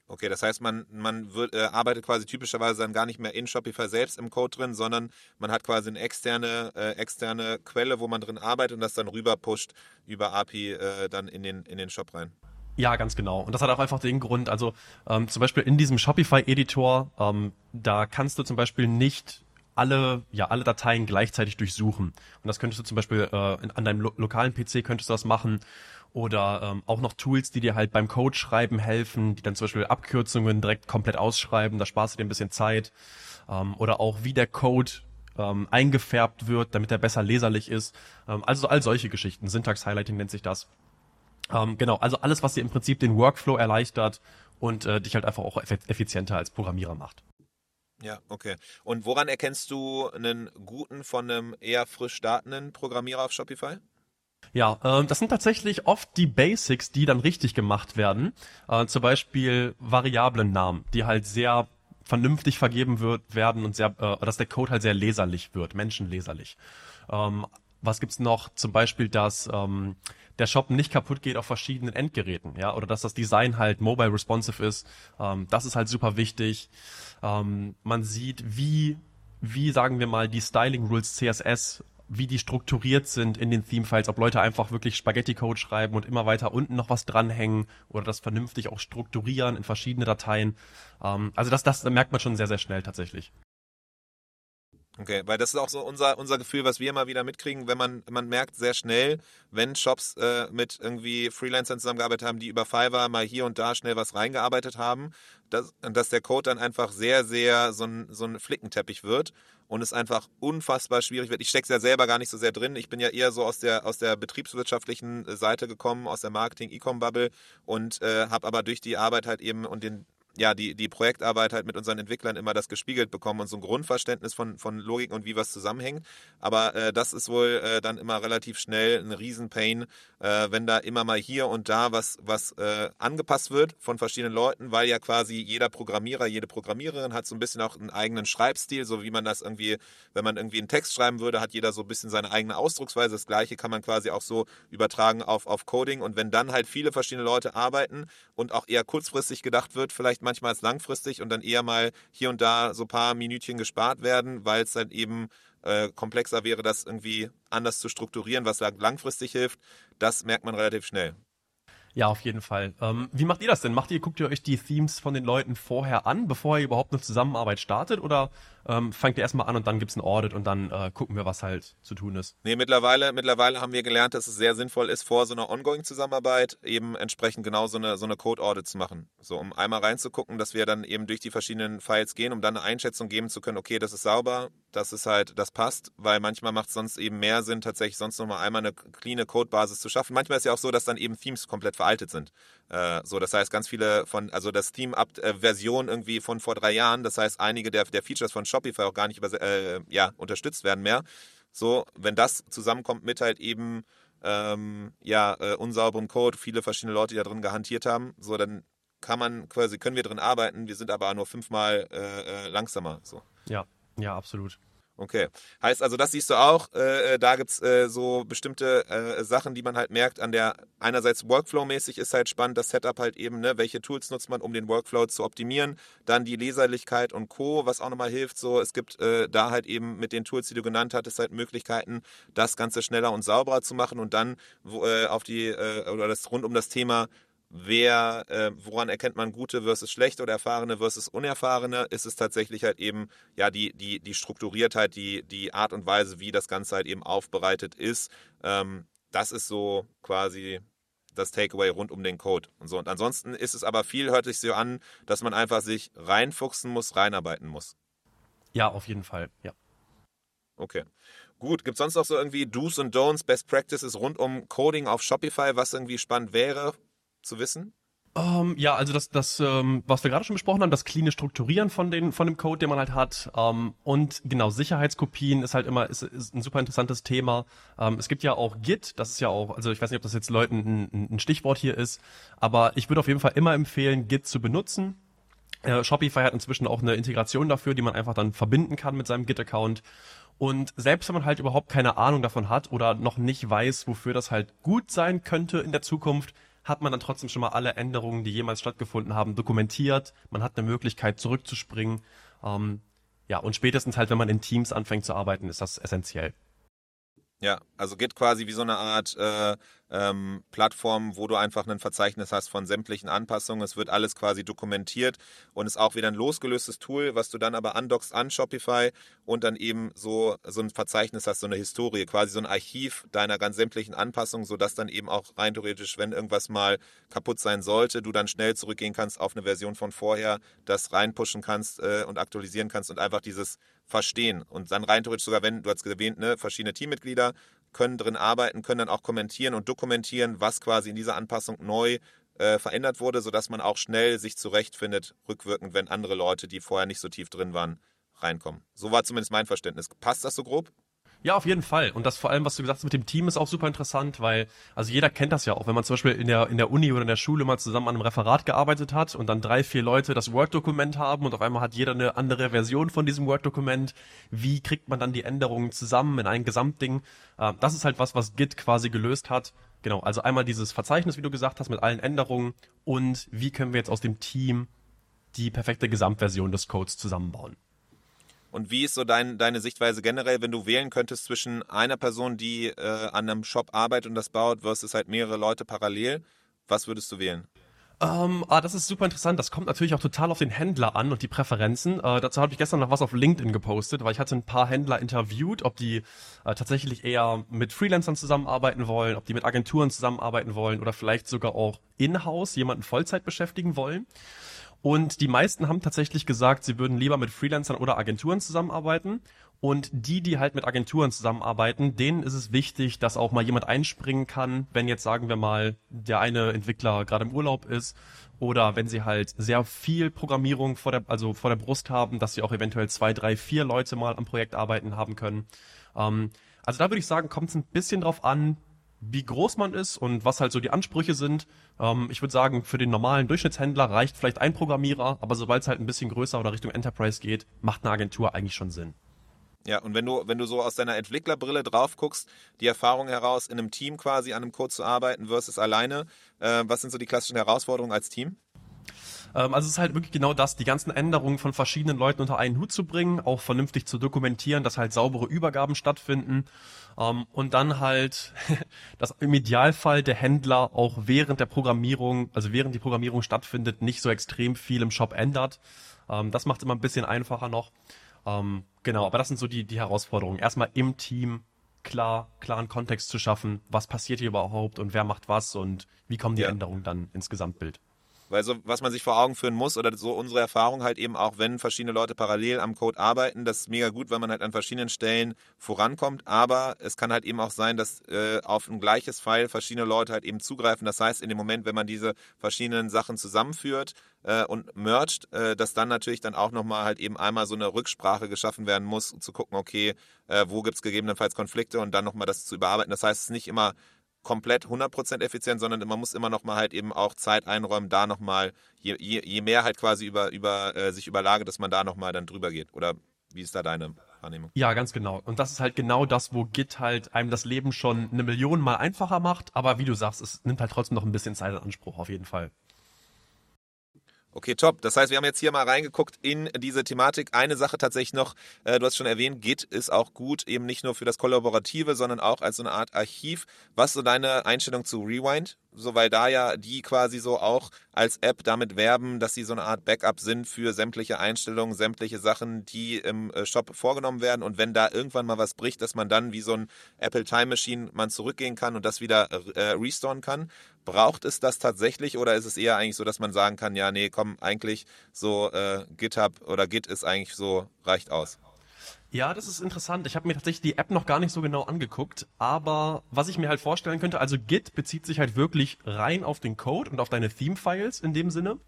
Okay, das heißt, man, man wird, äh, arbeitet quasi typischerweise dann gar nicht mehr in Shopify selbst im Code drin, sondern man hat quasi eine externe, äh, externe Quelle, wo man drin arbeitet und das dann rüber pusht über API äh, dann in den, in den Shop rein. Ja, ganz genau. Und das hat auch einfach den Grund, also ähm, zum Beispiel in diesem Shopify-Editor, ähm, da kannst du zum Beispiel nicht alle, ja, alle Dateien gleichzeitig durchsuchen. Und das könntest du zum Beispiel äh, in, an deinem lo lokalen PC könntest du das machen oder ähm, auch noch Tools, die dir halt beim Code schreiben helfen, die dann zum Beispiel Abkürzungen direkt komplett ausschreiben, da sparst du dir ein bisschen Zeit. Ähm, oder auch wie der Code ähm, eingefärbt wird, damit er besser leserlich ist. Ähm, also all solche Geschichten. Syntax-Highlighting nennt sich das. Ähm, genau, also alles, was dir im Prinzip den Workflow erleichtert und äh, dich halt einfach auch effizienter als Programmierer macht. Ja, okay. Und woran erkennst du einen guten von einem eher frisch startenden Programmierer auf Shopify? Ja, äh, das sind tatsächlich oft die Basics, die dann richtig gemacht werden. Äh, zum Beispiel Variablennamen, die halt sehr vernünftig vergeben wird, werden und sehr, äh, dass der Code halt sehr leserlich wird, menschenleserlich. Ähm, was gibt's noch? Zum Beispiel, dass ähm, der Shop nicht kaputt geht auf verschiedenen Endgeräten, ja, oder dass das Design halt mobile responsive ist. Ähm, das ist halt super wichtig. Ähm, man sieht, wie wie sagen wir mal die Styling Rules CSS wie die strukturiert sind in den Theme-Files, ob Leute einfach wirklich Spaghetti-Code schreiben und immer weiter unten noch was dranhängen oder das vernünftig auch strukturieren in verschiedene Dateien. Ähm, also das, das merkt man schon sehr, sehr schnell tatsächlich. Okay, weil das ist auch so unser, unser Gefühl, was wir immer wieder mitkriegen, wenn man, man merkt sehr schnell, wenn Shops äh, mit irgendwie Freelancern zusammengearbeitet haben, die über Fiverr mal hier und da schnell was reingearbeitet haben, dass, dass der Code dann einfach sehr, sehr so ein, so ein Flickenteppich wird und es einfach unfassbar schwierig wird. Ich stecke ja selber gar nicht so sehr drin. Ich bin ja eher so aus der, aus der betriebswirtschaftlichen Seite gekommen, aus der Marketing-E-Com-Bubble und äh, habe aber durch die Arbeit halt eben und den ja, die, die Projektarbeit halt mit unseren Entwicklern immer das gespiegelt bekommen und so ein Grundverständnis von, von Logik und wie was zusammenhängt. Aber äh, das ist wohl äh, dann immer relativ schnell ein Riesenpain, äh, wenn da immer mal hier und da was, was äh, angepasst wird von verschiedenen Leuten, weil ja quasi jeder Programmierer, jede Programmiererin hat so ein bisschen auch einen eigenen Schreibstil, so wie man das irgendwie, wenn man irgendwie einen Text schreiben würde, hat jeder so ein bisschen seine eigene Ausdrucksweise. Das gleiche kann man quasi auch so übertragen auf, auf Coding. Und wenn dann halt viele verschiedene Leute arbeiten und auch eher kurzfristig gedacht wird, vielleicht manchmal als langfristig und dann eher mal hier und da so ein paar Minütchen gespart werden, weil es dann eben äh, komplexer wäre, das irgendwie anders zu strukturieren, was langfristig hilft. Das merkt man relativ schnell. Ja, auf jeden Fall. Ähm, wie macht ihr das denn? Macht ihr, guckt ihr euch die Themes von den Leuten vorher an, bevor ihr überhaupt eine Zusammenarbeit startet? Oder ähm, fangt ihr erstmal an und dann gibt's ein Audit und dann äh, gucken wir, was halt zu tun ist? Nee, mittlerweile, mittlerweile haben wir gelernt, dass es sehr sinnvoll ist, vor so einer Ongoing-Zusammenarbeit eben entsprechend genau so eine, so eine Code-Audit zu machen. So, um einmal reinzugucken, dass wir dann eben durch die verschiedenen Files gehen, um dann eine Einschätzung geben zu können, okay, das ist sauber, das ist halt, das passt, weil manchmal macht es sonst eben mehr Sinn, tatsächlich sonst nochmal einmal eine cleane Codebasis zu schaffen. Manchmal ist ja auch so, dass dann eben Themes komplett veraltet sind. Äh, so, das heißt, ganz viele von, also das Team ab äh, Version irgendwie von vor drei Jahren, das heißt, einige der, der Features von Shopify auch gar nicht über, äh, ja, unterstützt werden mehr. So, wenn das zusammenkommt mit halt eben ähm, ja, äh, unsauberem Code, viele verschiedene Leute, die da drin gehantiert haben, so, dann kann man quasi, können wir drin arbeiten, wir sind aber nur fünfmal äh, äh langsamer. So. Ja, ja, absolut. Okay. Heißt also, das siehst du auch, äh, äh da gibt's äh, so bestimmte äh, Sachen, die man halt merkt an der, einerseits Workflow-mäßig ist halt spannend, das Setup halt eben, ne, welche Tools nutzt man, um den Workflow zu optimieren, dann die Leserlichkeit und Co., was auch nochmal hilft, so, es gibt äh, da halt eben mit den Tools, die du genannt hattest, halt Möglichkeiten, das Ganze schneller und sauberer zu machen und dann wo, äh, auf die, äh, oder das rund um das Thema wer, äh, woran erkennt man gute versus schlechte oder erfahrene versus unerfahrene, ist es tatsächlich halt eben, ja, die, die, die Strukturiertheit, die, die Art und Weise, wie das Ganze halt eben aufbereitet ist. Ähm, das ist so quasi das Takeaway rund um den Code und so. Und ansonsten ist es aber viel, hört sich so an, dass man einfach sich reinfuchsen muss, reinarbeiten muss. Ja, auf jeden Fall, ja. Okay. Gut, gibt es sonst noch so irgendwie Do's und Don'ts, Best Practices rund um Coding auf Shopify, was irgendwie spannend wäre, zu wissen? Um, ähm, ja, also das, das ähm, was wir gerade schon besprochen haben, das cleane Strukturieren von, den, von dem Code, den man halt hat. Ähm, und genau, Sicherheitskopien ist halt immer ist, ist ein super interessantes Thema. Ähm, es gibt ja auch Git, das ist ja auch, also ich weiß nicht, ob das jetzt Leuten ein, ein Stichwort hier ist, aber ich würde auf jeden Fall immer empfehlen, Git zu benutzen. Äh, Shopify hat inzwischen auch eine Integration dafür, die man einfach dann verbinden kann mit seinem Git-Account. Und selbst wenn man halt überhaupt keine Ahnung davon hat oder noch nicht weiß, wofür das halt gut sein könnte in der Zukunft, hat man dann trotzdem schon mal alle Änderungen, die jemals stattgefunden haben, dokumentiert. Man hat eine Möglichkeit zurückzuspringen. Ähm, ja, und spätestens halt, wenn man in Teams anfängt zu arbeiten, ist das essentiell. Ja, also geht quasi wie so eine Art äh, ähm, Plattform, wo du einfach ein Verzeichnis hast von sämtlichen Anpassungen. Es wird alles quasi dokumentiert und ist auch wieder ein losgelöstes Tool, was du dann aber andockst an Shopify und dann eben so, so ein Verzeichnis hast, so eine Historie, quasi so ein Archiv deiner ganz sämtlichen Anpassungen, sodass dann eben auch rein theoretisch, wenn irgendwas mal kaputt sein sollte, du dann schnell zurückgehen kannst auf eine Version von vorher, das reinpushen kannst äh, und aktualisieren kannst und einfach dieses verstehen. Und dann rein theoretisch sogar, wenn, du hast erwähnt, ne, verschiedene Teammitglieder können drin arbeiten, können dann auch kommentieren und dokumentieren, was quasi in dieser Anpassung neu äh, verändert wurde, sodass man auch schnell sich zurechtfindet, rückwirkend, wenn andere Leute, die vorher nicht so tief drin waren, reinkommen. So war zumindest mein Verständnis. Passt das so grob? Ja, auf jeden Fall. Und das vor allem, was du gesagt hast mit dem Team, ist auch super interessant, weil, also jeder kennt das ja auch, wenn man zum Beispiel in der, in der Uni oder in der Schule mal zusammen an einem Referat gearbeitet hat und dann drei, vier Leute das Word-Dokument haben und auf einmal hat jeder eine andere Version von diesem Word-Dokument. Wie kriegt man dann die Änderungen zusammen in ein Gesamtding? Äh, das ist halt was, was Git quasi gelöst hat. Genau, also einmal dieses Verzeichnis, wie du gesagt hast, mit allen Änderungen und wie können wir jetzt aus dem Team die perfekte Gesamtversion des Codes zusammenbauen. Und wie ist so dein, deine Sichtweise generell, wenn du wählen könntest zwischen einer Person, die äh, an einem Shop arbeitet und das baut, versus halt mehrere Leute parallel? Was würdest du wählen? Ähm, ah, das ist super interessant. Das kommt natürlich auch total auf den Händler an und die Präferenzen. Äh, dazu habe ich gestern noch was auf LinkedIn gepostet, weil ich hatte ein paar Händler interviewt, ob die äh, tatsächlich eher mit Freelancern zusammenarbeiten wollen, ob die mit Agenturen zusammenarbeiten wollen oder vielleicht sogar auch in-house jemanden Vollzeit beschäftigen wollen. Und die meisten haben tatsächlich gesagt, sie würden lieber mit Freelancern oder Agenturen zusammenarbeiten. Und die, die halt mit Agenturen zusammenarbeiten, denen ist es wichtig, dass auch mal jemand einspringen kann, wenn jetzt sagen wir mal, der eine Entwickler gerade im Urlaub ist oder wenn sie halt sehr viel Programmierung vor der, also vor der Brust haben, dass sie auch eventuell zwei, drei, vier Leute mal am Projekt arbeiten haben können. Ähm, also da würde ich sagen, kommt es ein bisschen drauf an, wie groß man ist und was halt so die Ansprüche sind. Ähm, ich würde sagen, für den normalen Durchschnittshändler reicht vielleicht ein Programmierer, aber sobald es halt ein bisschen größer oder Richtung Enterprise geht, macht eine Agentur eigentlich schon Sinn. Ja, und wenn du, wenn du so aus deiner Entwicklerbrille drauf guckst, die Erfahrung heraus, in einem Team quasi an einem Code zu arbeiten versus alleine, äh, was sind so die klassischen Herausforderungen als Team? Ähm, also es ist halt wirklich genau das, die ganzen Änderungen von verschiedenen Leuten unter einen Hut zu bringen, auch vernünftig zu dokumentieren, dass halt saubere Übergaben stattfinden ähm, und dann halt, dass im Idealfall der Händler auch während der Programmierung, also während die Programmierung stattfindet, nicht so extrem viel im Shop ändert. Ähm, das macht es immer ein bisschen einfacher noch. Ähm, genau, aber das sind so die, die Herausforderungen. Erstmal im Team klar, klaren Kontext zu schaffen, was passiert hier überhaupt und wer macht was und wie kommen die ja. Änderungen dann ins Gesamtbild. Weil so, was man sich vor Augen führen muss, oder so unsere Erfahrung halt eben auch, wenn verschiedene Leute parallel am Code arbeiten, das ist mega gut, weil man halt an verschiedenen Stellen vorankommt, aber es kann halt eben auch sein, dass äh, auf ein gleiches File verschiedene Leute halt eben zugreifen. Das heißt, in dem Moment, wenn man diese verschiedenen Sachen zusammenführt äh, und merged, äh, dass dann natürlich dann auch nochmal halt eben einmal so eine Rücksprache geschaffen werden muss, um zu gucken, okay, äh, wo gibt es gegebenenfalls Konflikte und dann nochmal das zu überarbeiten. Das heißt, es ist nicht immer komplett 100% effizient, sondern man muss immer noch mal halt eben auch Zeit einräumen, da noch mal, je, je, je mehr halt quasi über, über äh, sich überlagert, dass man da noch mal dann drüber geht. Oder wie ist da deine Wahrnehmung? Ja, ganz genau. Und das ist halt genau das, wo Git halt einem das Leben schon eine Million Mal einfacher macht. Aber wie du sagst, es nimmt halt trotzdem noch ein bisschen Zeit in Anspruch, auf jeden Fall. Okay, top. Das heißt, wir haben jetzt hier mal reingeguckt in diese Thematik. Eine Sache tatsächlich noch, äh, du hast schon erwähnt, Git ist auch gut, eben nicht nur für das Kollaborative, sondern auch als so eine Art Archiv. Was so deine Einstellung zu Rewind? so weil da ja die quasi so auch als App damit werben, dass sie so eine Art Backup sind für sämtliche Einstellungen, sämtliche Sachen, die im äh, Shop vorgenommen werden und wenn da irgendwann mal was bricht, dass man dann wie so ein Apple Time Machine man zurückgehen kann und das wieder äh, restoren kann. Braucht es das tatsächlich oder ist es eher eigentlich so, dass man sagen kann, ja, nee, komm, eigentlich so äh, GitHub oder Git ist eigentlich so, reicht aus? Ja, das ist interessant. Ich habe mir tatsächlich die App noch gar nicht so genau angeguckt, aber was ich mir halt vorstellen könnte, also Git bezieht sich halt wirklich rein auf den Code und auf deine Theme-Files in dem Sinne.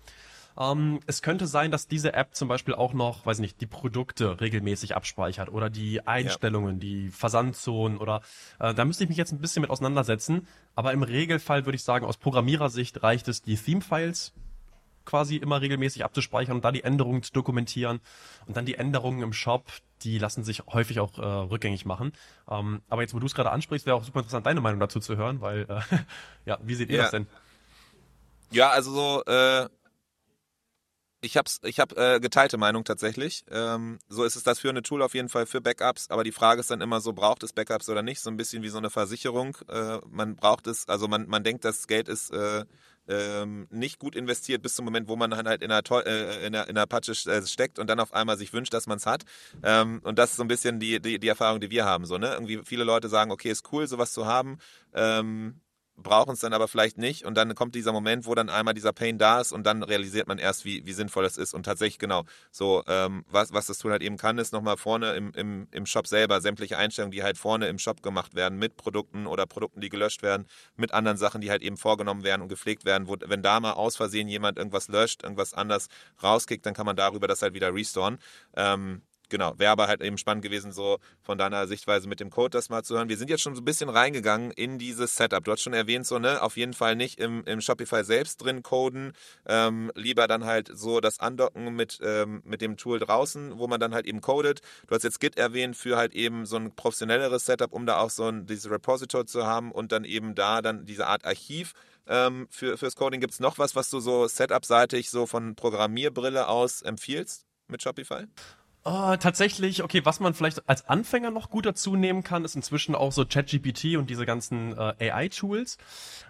Ähm, es könnte sein, dass diese App zum Beispiel auch noch, weiß nicht, die Produkte regelmäßig abspeichert oder die Einstellungen, ja. die Versandzonen oder äh, da müsste ich mich jetzt ein bisschen mit auseinandersetzen. Aber im Regelfall würde ich sagen, aus Programmierersicht reicht es, die Theme-Files quasi immer regelmäßig abzuspeichern und da die Änderungen zu dokumentieren und dann die Änderungen im Shop, die lassen sich häufig auch äh, rückgängig machen. Ähm, aber jetzt, wo du es gerade ansprichst, wäre auch super interessant, deine Meinung dazu zu hören, weil, äh, ja, wie seht ihr ja. das denn? Ja, also so, äh, ich habe ich hab, äh, geteilte Meinung tatsächlich. Ähm, so ist es das führende Tool auf jeden Fall für Backups, aber die Frage ist dann immer so, braucht es Backups oder nicht? So ein bisschen wie so eine Versicherung. Äh, man braucht es, also man, man denkt, das Geld ist äh, ähm, nicht gut investiert bis zum Moment, wo man dann halt in einer, äh, in einer, in einer Patsche äh, steckt und dann auf einmal sich wünscht, dass man es hat. Ähm, und das ist so ein bisschen die, die, die Erfahrung, die wir haben. So, ne? Irgendwie viele Leute sagen, okay, ist cool, sowas zu haben. Ähm, brauchen es dann aber vielleicht nicht und dann kommt dieser Moment, wo dann einmal dieser Pain da ist und dann realisiert man erst, wie, wie sinnvoll das ist und tatsächlich genau so, ähm, was, was das Tool halt eben kann, ist nochmal vorne im, im, im Shop selber sämtliche Einstellungen, die halt vorne im Shop gemacht werden mit Produkten oder Produkten, die gelöscht werden, mit anderen Sachen, die halt eben vorgenommen werden und gepflegt werden, wo, wenn da mal aus Versehen jemand irgendwas löscht, irgendwas anders rauskickt, dann kann man darüber das halt wieder restoren. Ähm, genau, wäre aber halt eben spannend gewesen, so von deiner Sichtweise mit dem Code das mal zu hören. Wir sind jetzt schon so ein bisschen reingegangen in dieses Setup. Du hast schon erwähnt, so, ne, auf jeden Fall nicht im, im Shopify selbst drin coden, ähm, lieber dann halt so das Andocken mit, ähm, mit dem Tool draußen, wo man dann halt eben codet. Du hast jetzt Git erwähnt für halt eben so ein professionelleres Setup, um da auch so ein, dieses Repository zu haben und dann eben da dann diese Art Archiv ähm, für, fürs Coding. Gibt es noch was, was du so Setup-seitig so von Programmierbrille aus empfiehlst mit Shopify? Uh, tatsächlich, okay, was man vielleicht als Anfänger noch gut dazu nehmen kann, ist inzwischen auch so ChatGPT und diese ganzen äh, AI-Tools.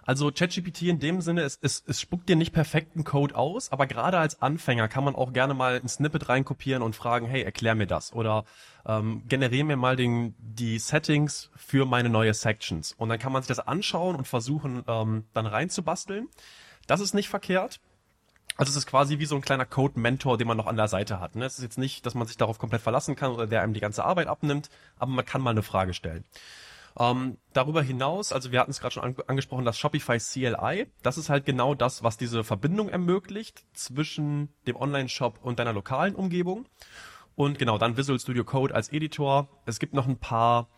Also ChatGPT in dem Sinne, es, es, es spuckt dir nicht perfekten Code aus, aber gerade als Anfänger kann man auch gerne mal ein Snippet reinkopieren und fragen, hey, erklär mir das oder ähm, generiere mir mal den, die Settings für meine neue Sections. Und dann kann man sich das anschauen und versuchen, ähm, dann reinzubasteln. Das ist nicht verkehrt. Also es ist quasi wie so ein kleiner Code-Mentor, den man noch an der Seite hat. Ne? Es ist jetzt nicht, dass man sich darauf komplett verlassen kann oder der einem die ganze Arbeit abnimmt, aber man kann mal eine Frage stellen. Ähm, darüber hinaus, also wir hatten es gerade schon an angesprochen, das Shopify CLI, das ist halt genau das, was diese Verbindung ermöglicht zwischen dem Online-Shop und deiner lokalen Umgebung. Und genau, dann Visual Studio Code als Editor. Es gibt noch ein paar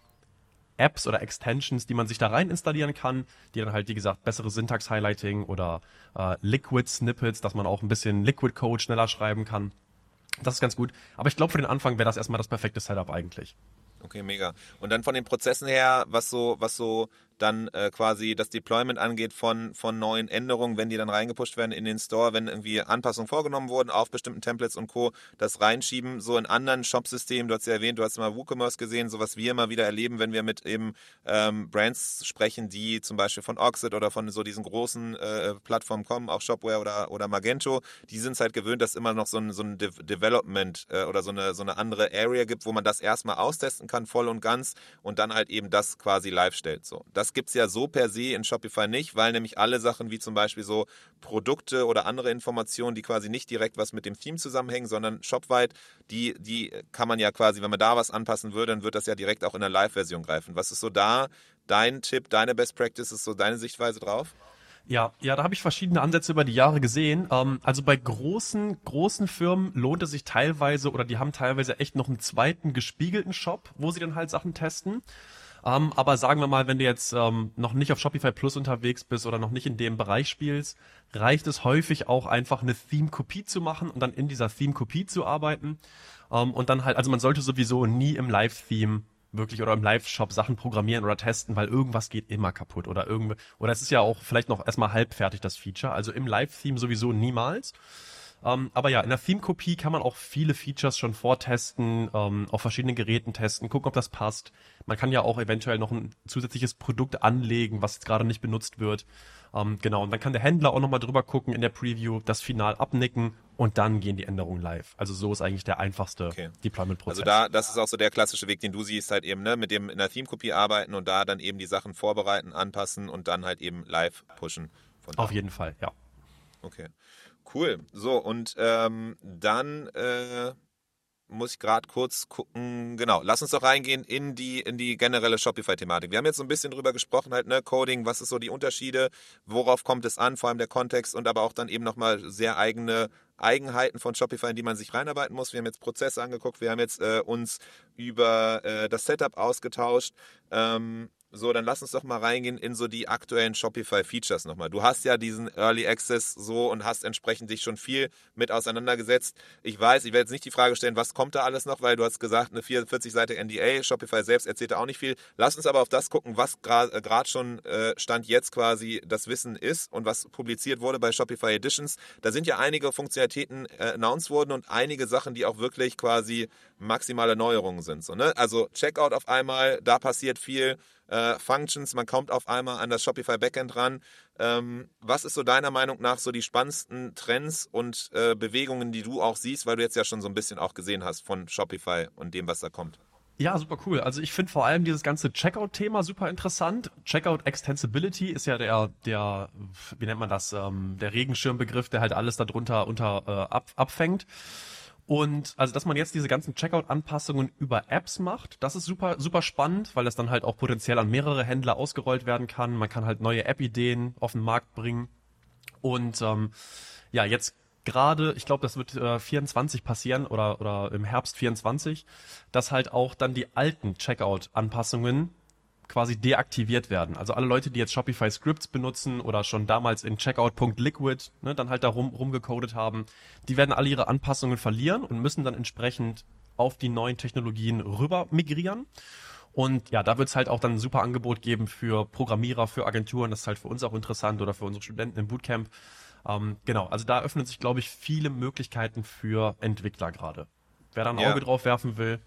Apps oder Extensions, die man sich da rein installieren kann, die dann halt, wie gesagt, bessere Syntax-Highlighting oder äh, Liquid-Snippets, dass man auch ein bisschen Liquid-Code schneller schreiben kann. Das ist ganz gut. Aber ich glaube, für den Anfang wäre das erstmal das perfekte Setup eigentlich. Okay, mega. Und dann von den Prozessen her, was so, was so dann äh, quasi das Deployment angeht von, von neuen Änderungen, wenn die dann reingepusht werden in den Store, wenn irgendwie Anpassungen vorgenommen wurden auf bestimmten Templates und Co., das reinschieben, so in anderen Shop-Systemen, du hast ja erwähnt, du hast mal WooCommerce gesehen, so was wir immer wieder erleben, wenn wir mit eben ähm, Brands sprechen, die zum Beispiel von Oxid oder von so diesen großen äh, Plattformen kommen, auch Shopware oder, oder Magento, die sind es halt gewöhnt, dass immer noch so ein, so ein De Development äh, oder so eine, so eine andere Area gibt, wo man das erstmal austesten kann, voll und ganz und dann halt eben das quasi live stellt. So. Das das gibt es ja so per se in Shopify nicht, weil nämlich alle Sachen wie zum Beispiel so Produkte oder andere Informationen, die quasi nicht direkt was mit dem Theme zusammenhängen, sondern shopweit, die, die kann man ja quasi, wenn man da was anpassen würde, dann wird das ja direkt auch in der Live-Version greifen. Was ist so da dein Tipp, deine Best Practices, so deine Sichtweise drauf? Ja, ja, da habe ich verschiedene Ansätze über die Jahre gesehen. Ähm, also bei großen, großen Firmen lohnt es sich teilweise oder die haben teilweise echt noch einen zweiten gespiegelten Shop, wo sie dann halt Sachen testen. Ähm, aber sagen wir mal, wenn du jetzt ähm, noch nicht auf Shopify Plus unterwegs bist oder noch nicht in dem Bereich spielst, reicht es häufig auch einfach eine Theme-Kopie zu machen und dann in dieser Theme-Kopie zu arbeiten. Ähm, und dann halt, also man sollte sowieso nie im Live-Theme wirklich oder im Live-Shop Sachen programmieren oder testen, weil irgendwas geht immer kaputt oder irgendwie, oder es ist ja auch vielleicht noch erstmal halbfertig das Feature. Also im Live-Theme sowieso niemals. Ähm, aber ja, in der Theme-Kopie kann man auch viele Features schon vortesten, ähm, auf verschiedenen Geräten testen, gucken, ob das passt. Man kann ja auch eventuell noch ein zusätzliches Produkt anlegen, was jetzt gerade nicht benutzt wird. Ähm, genau, und dann kann der Händler auch nochmal drüber gucken in der Preview, das Final abnicken und dann gehen die Änderungen live. Also so ist eigentlich der einfachste okay. Deployment-Prozess. Also da, das ist auch so der klassische Weg, den du siehst, halt eben, ne, mit dem in der Theme-Kopie arbeiten und da dann eben die Sachen vorbereiten, anpassen und dann halt eben live pushen. Auf jeden Fall, ja. Okay. Cool. So, und ähm, dann äh, muss ich gerade kurz gucken. Genau, lass uns doch reingehen in die, in die generelle Shopify-Thematik. Wir haben jetzt so ein bisschen drüber gesprochen, halt, ne, Coding, was ist so die Unterschiede, worauf kommt es an, vor allem der Kontext und aber auch dann eben nochmal sehr eigene Eigenheiten von Shopify, in die man sich reinarbeiten muss. Wir haben jetzt Prozesse angeguckt, wir haben jetzt äh, uns über äh, das Setup ausgetauscht. Ähm, so, dann lass uns doch mal reingehen in so die aktuellen Shopify-Features nochmal. Du hast ja diesen Early Access so und hast entsprechend dich schon viel mit auseinandergesetzt. Ich weiß, ich werde jetzt nicht die Frage stellen, was kommt da alles noch, weil du hast gesagt, eine 44 Seite NDA, Shopify selbst erzählt da auch nicht viel. Lass uns aber auf das gucken, was gerade äh, schon äh, Stand jetzt quasi das Wissen ist und was publiziert wurde bei Shopify Editions. Da sind ja einige Funktionalitäten äh, announced worden und einige Sachen, die auch wirklich quasi maximale Neuerungen sind. So, ne? Also Checkout auf einmal, da passiert viel äh, Functions, man kommt auf einmal an das Shopify Backend ran. Ähm, was ist so deiner Meinung nach so die spannendsten Trends und äh, Bewegungen, die du auch siehst, weil du jetzt ja schon so ein bisschen auch gesehen hast von Shopify und dem, was da kommt? Ja, super cool. Also ich finde vor allem dieses ganze Checkout-Thema super interessant. Checkout Extensibility ist ja der, der, wie nennt man das, ähm, der Regenschirmbegriff, der halt alles darunter unter äh, ab, abfängt. Und also, dass man jetzt diese ganzen Checkout-Anpassungen über Apps macht, das ist super, super spannend, weil das dann halt auch potenziell an mehrere Händler ausgerollt werden kann. Man kann halt neue App-Ideen auf den Markt bringen. Und ähm, ja, jetzt gerade, ich glaube, das wird äh, 24 passieren oder, oder im Herbst 24, dass halt auch dann die alten Checkout-Anpassungen quasi deaktiviert werden. Also alle Leute, die jetzt Shopify Scripts benutzen oder schon damals in checkout.liquid ne, dann halt da rum, rumgecodet haben, die werden alle ihre Anpassungen verlieren und müssen dann entsprechend auf die neuen Technologien rüber migrieren. Und ja, da wird es halt auch dann ein super Angebot geben für Programmierer, für Agenturen. Das ist halt für uns auch interessant oder für unsere Studenten im Bootcamp. Ähm, genau, also da öffnen sich, glaube ich, viele Möglichkeiten für Entwickler gerade. wer da ein Ja. Auge drauf werfen will.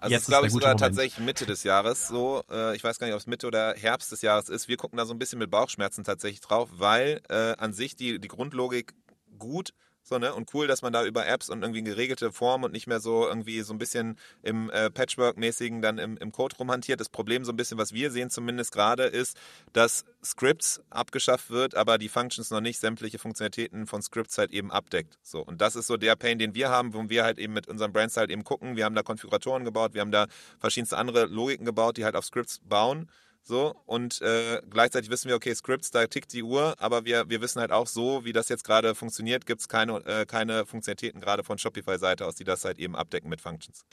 Also Jetzt es ist, glaube ich, sogar Moment. tatsächlich Mitte des Jahres so. Äh, ich weiß gar nicht, ob es Mitte oder Herbst des Jahres ist. Wir gucken da so ein bisschen mit Bauchschmerzen tatsächlich drauf, weil äh, an sich die, die Grundlogik gut so, ne? Und cool, dass man da über Apps und irgendwie geregelte Form und nicht mehr so irgendwie so ein bisschen im äh, Patchwork-mäßigen dann im, im Code rumhantiert. Das Problem so ein bisschen, was wir sehen zumindest gerade, ist, dass Scripts abgeschafft wird, aber die Functions noch nicht sämtliche Funktionalitäten von Scripts halt eben abdeckt. So. Und das ist so der Pain, den wir haben, wo wir halt eben mit unseren Brands halt eben gucken. Wir haben da Konfiguratoren gebaut, wir haben da verschiedenste andere Logiken gebaut, die halt auf Scripts bauen. So, und äh, gleichzeitig wissen wir, okay, Scripts, da tickt die Uhr, aber wir, wir wissen halt auch so, wie das jetzt gerade funktioniert, gibt es keine, äh, keine Funktionalitäten gerade von Shopify-Seite aus, die das halt eben abdecken mit Functions.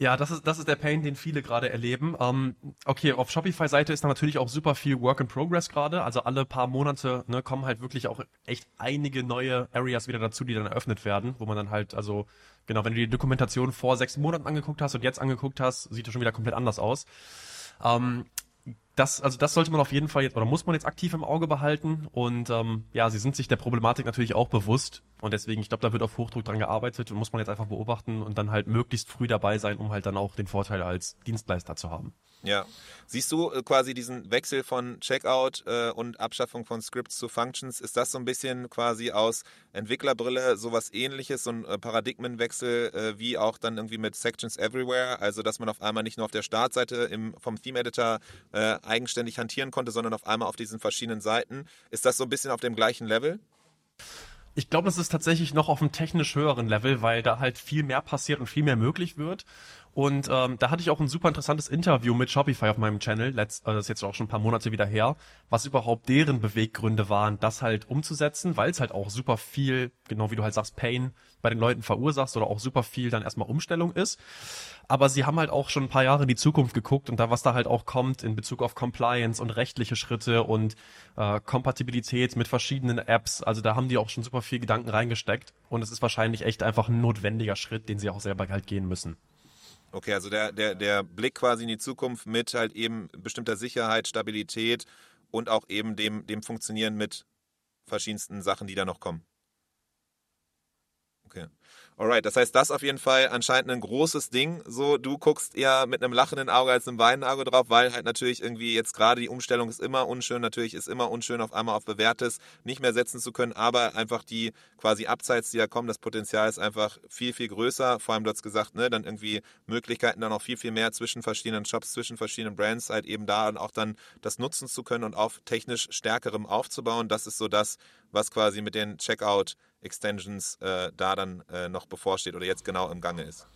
Ja, das ist, das ist der Pain, den viele gerade erleben. Ähm, okay, auf Shopify-Seite ist da natürlich auch super viel Work in Progress gerade. Also alle paar Monate ne, kommen halt wirklich auch echt einige neue Areas wieder dazu, die dann eröffnet werden, wo man dann halt, also genau, wenn du die Dokumentation vor sechs Monaten angeguckt hast und jetzt angeguckt hast, sieht das schon wieder komplett anders aus. Ähm, das, also das sollte man auf jeden Fall jetzt, oder muss man jetzt aktiv im Auge behalten. Und ähm, ja, sie sind sich der Problematik natürlich auch bewusst. Und deswegen, ich glaube, da wird auf Hochdruck dran gearbeitet und muss man jetzt einfach beobachten und dann halt möglichst früh dabei sein, um halt dann auch den Vorteil als Dienstleister zu haben. Ja. Siehst du äh, quasi diesen Wechsel von Checkout äh, und Abschaffung von Scripts zu Functions? Ist das so ein bisschen quasi aus Entwicklerbrille sowas ähnliches, so ein äh, Paradigmenwechsel äh, wie auch dann irgendwie mit Sections Everywhere? Also, dass man auf einmal nicht nur auf der Startseite im, vom Theme-Editor äh, eigenständig hantieren konnte, sondern auf einmal auf diesen verschiedenen Seiten. Ist das so ein bisschen auf dem gleichen Level? Ich glaube, das ist tatsächlich noch auf einem technisch höheren Level, weil da halt viel mehr passiert und viel mehr möglich wird. Und ähm, da hatte ich auch ein super interessantes Interview mit Shopify auf meinem Channel, letzt, äh, das ist jetzt auch schon ein paar Monate wieder her, was überhaupt deren Beweggründe waren, das halt umzusetzen, weil es halt auch super viel, genau wie du halt sagst, Pain bei den Leuten verursachst oder auch super viel dann erstmal Umstellung ist. Aber sie haben halt auch schon ein paar Jahre in die Zukunft geguckt und da, was da halt auch kommt in Bezug auf Compliance und rechtliche Schritte und äh, Kompatibilität mit verschiedenen Apps, also da haben die auch schon super viel Gedanken reingesteckt und es ist wahrscheinlich echt einfach ein notwendiger Schritt, den sie auch selber halt gehen müssen. Okay, also der, der, der Blick quasi in die Zukunft mit halt eben bestimmter Sicherheit, Stabilität und auch eben dem, dem Funktionieren mit verschiedensten Sachen, die da noch kommen. Alright, das heißt, das auf jeden Fall anscheinend ein großes Ding. So, du guckst eher mit einem lachenden Auge als einem weinenden Auge drauf, weil halt natürlich irgendwie jetzt gerade die Umstellung ist immer unschön. Natürlich ist immer unschön, auf einmal auf Bewährtes nicht mehr setzen zu können, aber einfach die quasi Abseits, die da kommen, das Potenzial ist einfach viel, viel größer. Vor allem, du hast gesagt, ne, dann irgendwie Möglichkeiten dann auch viel, viel mehr zwischen verschiedenen Shops, zwischen verschiedenen Brands, halt eben da auch dann das nutzen zu können und auf technisch stärkerem aufzubauen. Das ist so das, was quasi mit den Checkout Extensions äh, da dann äh, noch bevorsteht oder jetzt genau im Gange ist.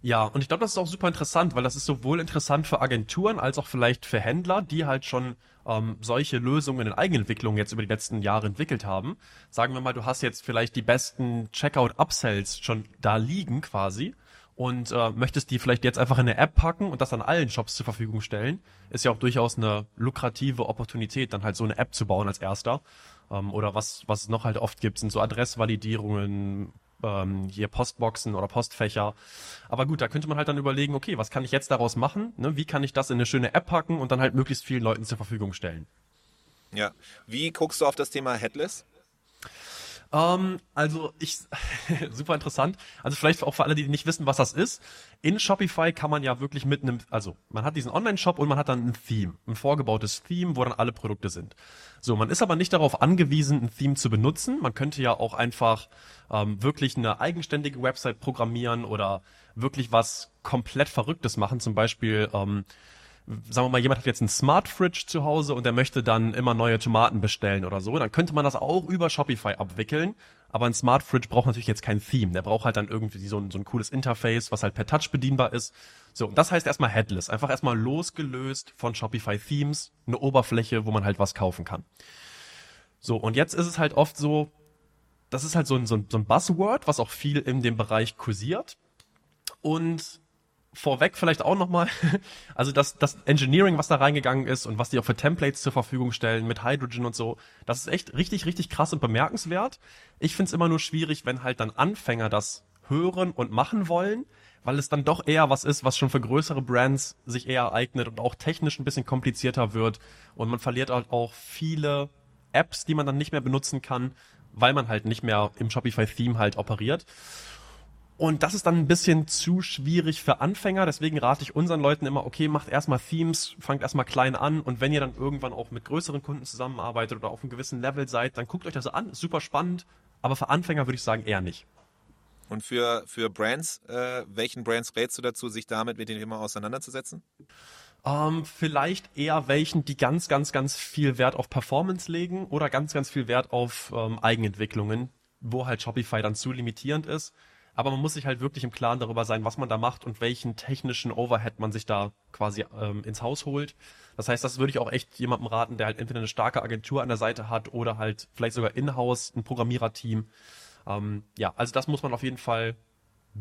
Ja, und ich glaube, das ist auch super interessant, weil das ist sowohl interessant für Agenturen als auch vielleicht für Händler, die halt schon ähm, solche Lösungen in Eigenentwicklung jetzt über die letzten Jahre entwickelt haben. Sagen wir mal, du hast jetzt vielleicht die besten Checkout-Upsells schon da liegen quasi und äh, möchtest die vielleicht jetzt einfach in eine App packen und das an allen Shops zur Verfügung stellen. Ist ja auch durchaus eine lukrative Opportunität, dann halt so eine App zu bauen als erster. Ähm, oder was, was es noch halt oft gibt, sind so Adressvalidierungen, ähm, hier Postboxen oder Postfächer. Aber gut, da könnte man halt dann überlegen, okay, was kann ich jetzt daraus machen? Ne? Wie kann ich das in eine schöne App packen und dann halt möglichst vielen Leuten zur Verfügung stellen? Ja. Wie guckst du auf das Thema Headless? Ähm, also ich, super interessant. Also vielleicht auch für alle, die nicht wissen, was das ist. In Shopify kann man ja wirklich mit einem, also man hat diesen Online-Shop und man hat dann ein Theme, ein vorgebautes Theme, wo dann alle Produkte sind. So, man ist aber nicht darauf angewiesen, ein Theme zu benutzen. Man könnte ja auch einfach ähm, wirklich eine eigenständige Website programmieren oder wirklich was komplett Verrücktes machen. Zum Beispiel ähm, sagen wir mal, jemand hat jetzt einen Smart Fridge zu Hause und der möchte dann immer neue Tomaten bestellen oder so, dann könnte man das auch über Shopify abwickeln. Aber ein Smart Fridge braucht natürlich jetzt kein Theme. Der braucht halt dann irgendwie so ein, so ein cooles Interface, was halt per Touch bedienbar ist. So, und das heißt erstmal Headless. Einfach erstmal losgelöst von Shopify Themes, eine Oberfläche, wo man halt was kaufen kann. So, und jetzt ist es halt oft so, das ist halt so ein, so ein, so ein Buzzword, was auch viel in dem Bereich kursiert. Und vorweg vielleicht auch nochmal, also das, das Engineering, was da reingegangen ist und was die auch für Templates zur Verfügung stellen mit Hydrogen und so, das ist echt richtig, richtig krass und bemerkenswert. Ich find's immer nur schwierig, wenn halt dann Anfänger das hören und machen wollen, weil es dann doch eher was ist, was schon für größere Brands sich eher eignet und auch technisch ein bisschen komplizierter wird und man verliert halt auch viele Apps, die man dann nicht mehr benutzen kann, weil man halt nicht mehr im Shopify-Theme halt operiert. Und das ist dann ein bisschen zu schwierig für Anfänger. Deswegen rate ich unseren Leuten immer, okay, macht erstmal Themes, fangt erstmal klein an. Und wenn ihr dann irgendwann auch mit größeren Kunden zusammenarbeitet oder auf einem gewissen Level seid, dann guckt euch das an. Ist super spannend. Aber für Anfänger würde ich sagen eher nicht. Und für, für Brands, äh, welchen Brands rätst du dazu, sich damit mit dem Thema auseinanderzusetzen? Ähm, vielleicht eher welchen, die ganz, ganz, ganz viel Wert auf Performance legen oder ganz, ganz viel Wert auf ähm, Eigenentwicklungen, wo halt Shopify dann zu limitierend ist aber man muss sich halt wirklich im Klaren darüber sein, was man da macht und welchen technischen Overhead man sich da quasi ähm, ins Haus holt. Das heißt, das würde ich auch echt jemandem raten, der halt entweder eine starke Agentur an der Seite hat oder halt vielleicht sogar in-house ein Programmiererteam. Ähm, ja, also das muss man auf jeden Fall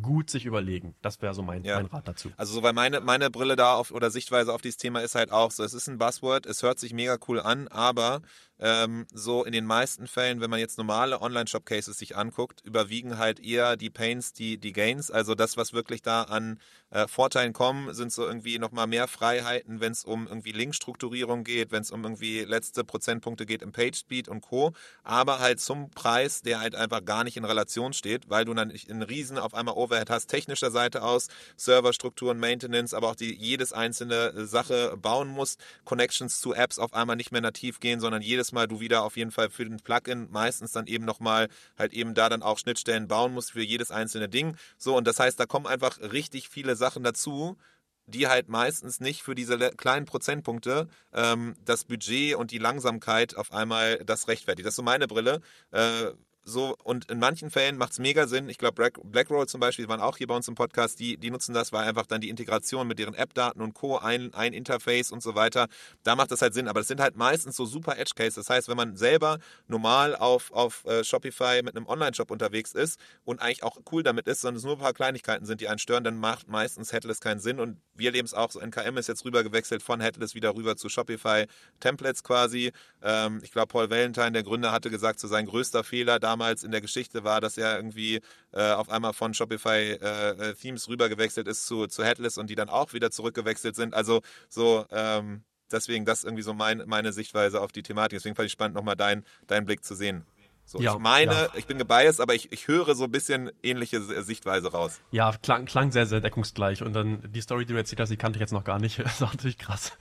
gut sich überlegen. Das wäre so mein, ja. mein Rat dazu. Also so, weil meine, meine Brille da auf oder Sichtweise auf dieses Thema ist halt auch so, es ist ein Buzzword, es hört sich mega cool an, aber ähm, so in den meisten Fällen, wenn man jetzt normale Online-Shop-Cases sich anguckt, überwiegen halt eher die Pains, die, die Gains. Also das, was wirklich da an äh, Vorteilen kommen, sind so irgendwie nochmal mehr Freiheiten, wenn es um irgendwie Linkstrukturierung geht, wenn es um irgendwie letzte Prozentpunkte geht im PageSpeed und Co. Aber halt zum Preis, der halt einfach gar nicht in Relation steht, weil du dann einen riesen auf einmal Overhead hast, technischer Seite aus, Serverstrukturen, Maintenance, aber auch die jedes einzelne Sache bauen musst, Connections zu Apps auf einmal nicht mehr nativ gehen, sondern jedes jedes Mal du wieder auf jeden Fall für den Plugin meistens dann eben nochmal halt eben da dann auch Schnittstellen bauen musst für jedes einzelne Ding. So, und das heißt, da kommen einfach richtig viele Sachen dazu, die halt meistens nicht für diese kleinen Prozentpunkte ähm, das Budget und die Langsamkeit auf einmal das rechtfertigt. Das ist so meine Brille. Äh, so, und in manchen Fällen macht es mega Sinn. Ich glaube, Black, Blackroll zum Beispiel, die waren auch hier bei uns im Podcast, die, die nutzen das, weil einfach dann die Integration mit deren App-Daten und Co., ein, ein Interface und so weiter, da macht das halt Sinn. Aber das sind halt meistens so super Edge-Cases. Das heißt, wenn man selber normal auf, auf äh, Shopify mit einem Online-Shop unterwegs ist und eigentlich auch cool damit ist, sondern es nur ein paar Kleinigkeiten sind, die einen stören, dann macht meistens Headless keinen Sinn. Und wir leben es auch so, NKM ist jetzt rüber gewechselt von Headless wieder rüber zu Shopify Templates quasi. Ähm, ich glaube, Paul Valentine, der Gründer, hatte gesagt, so sein größter Fehler damals damals in der Geschichte war, dass er irgendwie äh, auf einmal von Shopify äh, äh, Themes rübergewechselt ist zu, zu Headless und die dann auch wieder zurückgewechselt sind. Also so, ähm, deswegen das irgendwie so mein, meine Sichtweise auf die Thematik. Deswegen fand ich spannend, nochmal deinen dein Blick zu sehen. So, ja, ich meine, ja. ich bin gebiased, aber ich, ich höre so ein bisschen ähnliche Sichtweise raus. Ja, klang, klang sehr, sehr deckungsgleich. Und dann die Story, die du erzählt hast, die kannte ich jetzt noch gar nicht. Das ist natürlich krass.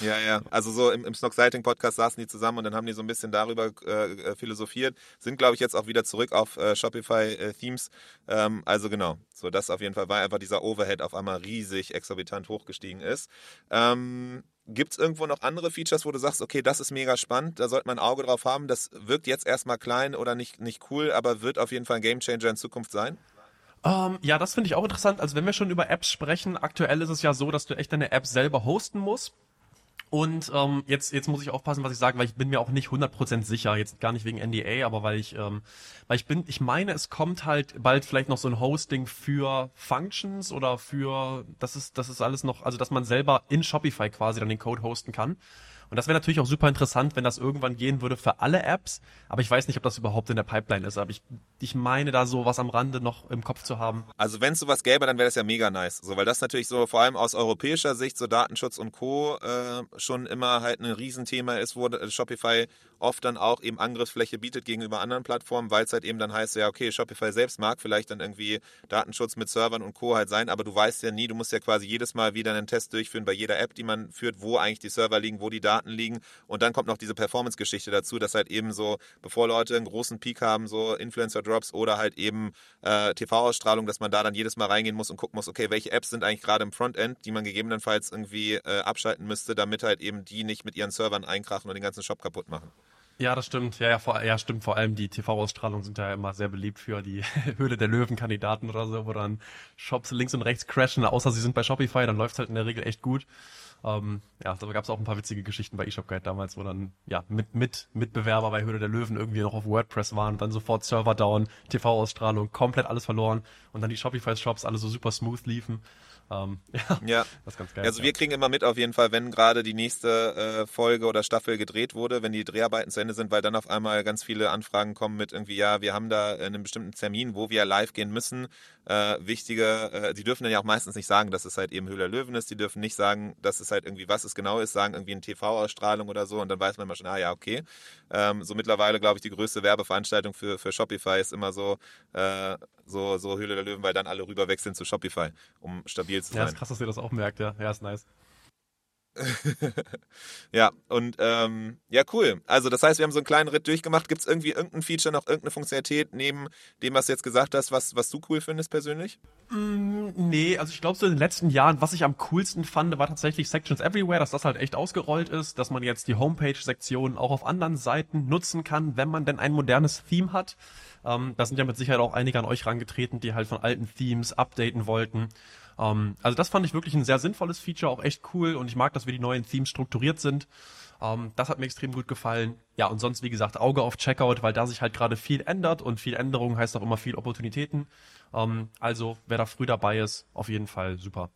Ja, ja. Also so im, im Snock Sighting Podcast saßen die zusammen und dann haben die so ein bisschen darüber äh, äh philosophiert. Sind, glaube ich, jetzt auch wieder zurück auf äh, Shopify äh, Themes. Ähm, also genau. So, das auf jeden Fall war einfach dieser Overhead auf einmal riesig exorbitant hochgestiegen ist. Ähm, Gibt es irgendwo noch andere Features, wo du sagst, okay, das ist mega spannend, da sollte man ein Auge drauf haben. Das wirkt jetzt erstmal klein oder nicht, nicht cool, aber wird auf jeden Fall ein Gamechanger in Zukunft sein? Um, ähm, ja, das finde ich auch interessant. Also wenn wir schon über Apps sprechen, aktuell ist es ja so, dass du echt deine App selber hosten musst. Und ähm, jetzt, jetzt muss ich aufpassen, was ich sage, weil ich bin mir auch nicht 100% sicher, jetzt gar nicht wegen NDA, aber weil ich, ähm, weil ich bin, ich meine, es kommt halt bald vielleicht noch so ein Hosting für Functions oder für, das ist, das ist alles noch, also dass man selber in Shopify quasi dann den Code hosten kann. Und das wäre natürlich auch super interessant, wenn das irgendwann gehen würde für alle Apps. Aber ich weiß nicht, ob das überhaupt in der Pipeline ist. Aber ich, ich meine da so was am Rande noch im Kopf zu haben. Also wenn es sowas gäbe, dann wäre das ja mega nice. So, weil das natürlich so vor allem aus europäischer Sicht so Datenschutz und Co. Äh, schon immer halt ein Riesenthema ist, wo Shopify oft dann auch eben Angriffsfläche bietet gegenüber anderen Plattformen, weil es halt eben dann heißt, ja, okay, Shopify selbst mag vielleicht dann irgendwie Datenschutz mit Servern und Co. halt sein, aber du weißt ja nie, du musst ja quasi jedes Mal wieder einen Test durchführen bei jeder App, die man führt, wo eigentlich die Server liegen, wo die Daten liegen und dann kommt noch diese Performance-Geschichte dazu, dass halt eben so, bevor Leute einen großen Peak haben, so Influencer-Drops oder halt eben äh, TV-Ausstrahlung, dass man da dann jedes Mal reingehen muss und gucken muss, okay, welche Apps sind eigentlich gerade im Frontend, die man gegebenenfalls irgendwie äh, abschalten müsste, damit halt eben die nicht mit ihren Servern einkrachen und den ganzen Shop kaputt machen. Ja, das stimmt. Ja, ja, vor, ja, stimmt. Vor allem die TV-Ausstrahlungen sind ja immer sehr beliebt für die Höhle der Löwen-Kandidaten oder so, wo dann Shops links und rechts crashen, außer sie sind bei Shopify, dann läuft's halt in der Regel echt gut. Ähm, ja, da gab es auch ein paar witzige Geschichten bei eShop Guide damals, wo dann ja mit mit Mitbewerber bei Höhle der Löwen irgendwie noch auf WordPress waren und dann sofort Server down, TV-Ausstrahlung, komplett alles verloren und dann die Shopify-Shops alle so super smooth liefen. Ähm, ja, ja, das ist ganz geil. Also wir kriegen immer mit auf jeden Fall, wenn gerade die nächste äh, Folge oder Staffel gedreht wurde, wenn die Dreharbeiten zu Ende sind, weil dann auf einmal ganz viele Anfragen kommen mit irgendwie, ja, wir haben da einen bestimmten Termin, wo wir live gehen müssen. Äh, wichtige, äh, die dürfen dann ja auch meistens nicht sagen, dass es halt eben Höhle Löwen ist. Die dürfen nicht sagen, dass es halt irgendwie, was es genau ist, sagen irgendwie eine TV-Ausstrahlung oder so und dann weiß man immer schon, ah ja, okay. Ähm, so mittlerweile, glaube ich, die größte Werbeveranstaltung für, für Shopify ist immer so, äh, so, so Höhle der Löwen, weil dann alle rüberwechseln zu Shopify, um stabil zu sein. Ja, ist krass, dass ihr das auch merkt, ja. Ja, ist nice. ja, und ähm, ja, cool. Also das heißt, wir haben so einen kleinen Ritt durchgemacht. Gibt es irgendwie irgendein Feature, noch irgendeine Funktionalität neben dem, was du jetzt gesagt hast, was, was du cool findest persönlich? Mm, nee, also ich glaube so in den letzten Jahren, was ich am coolsten fand, war tatsächlich Sections Everywhere, dass das halt echt ausgerollt ist, dass man jetzt die Homepage-Sektion auch auf anderen Seiten nutzen kann, wenn man denn ein modernes Theme hat. Ähm, da sind ja mit Sicherheit auch einige an euch rangetreten, die halt von alten Themes updaten wollten. Ähm, also das fand ich wirklich ein sehr sinnvolles Feature, auch echt cool und ich mag, dass wir die neuen Themes strukturiert sind. Ähm, das hat mir extrem gut gefallen. Ja, und sonst, wie gesagt, Auge auf Checkout, weil da sich halt gerade viel ändert und viel Änderung heißt auch immer viel Opportunitäten. Ähm, also, wer da früh dabei ist, auf jeden Fall super.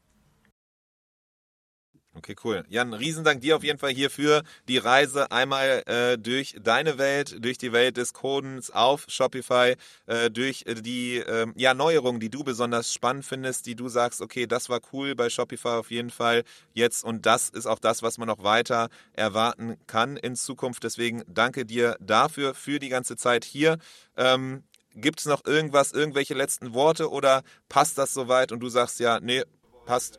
Okay, cool. Jan, Riesendank dir auf jeden Fall hier für die Reise einmal äh, durch deine Welt, durch die Welt des Codens auf Shopify, äh, durch die äh, ja, Neuerungen, die du besonders spannend findest, die du sagst, okay, das war cool bei Shopify auf jeden Fall jetzt und das ist auch das, was man noch weiter erwarten kann in Zukunft. Deswegen danke dir dafür, für die ganze Zeit hier. Ähm, Gibt es noch irgendwas, irgendwelche letzten Worte oder passt das soweit und du sagst ja, nee, passt?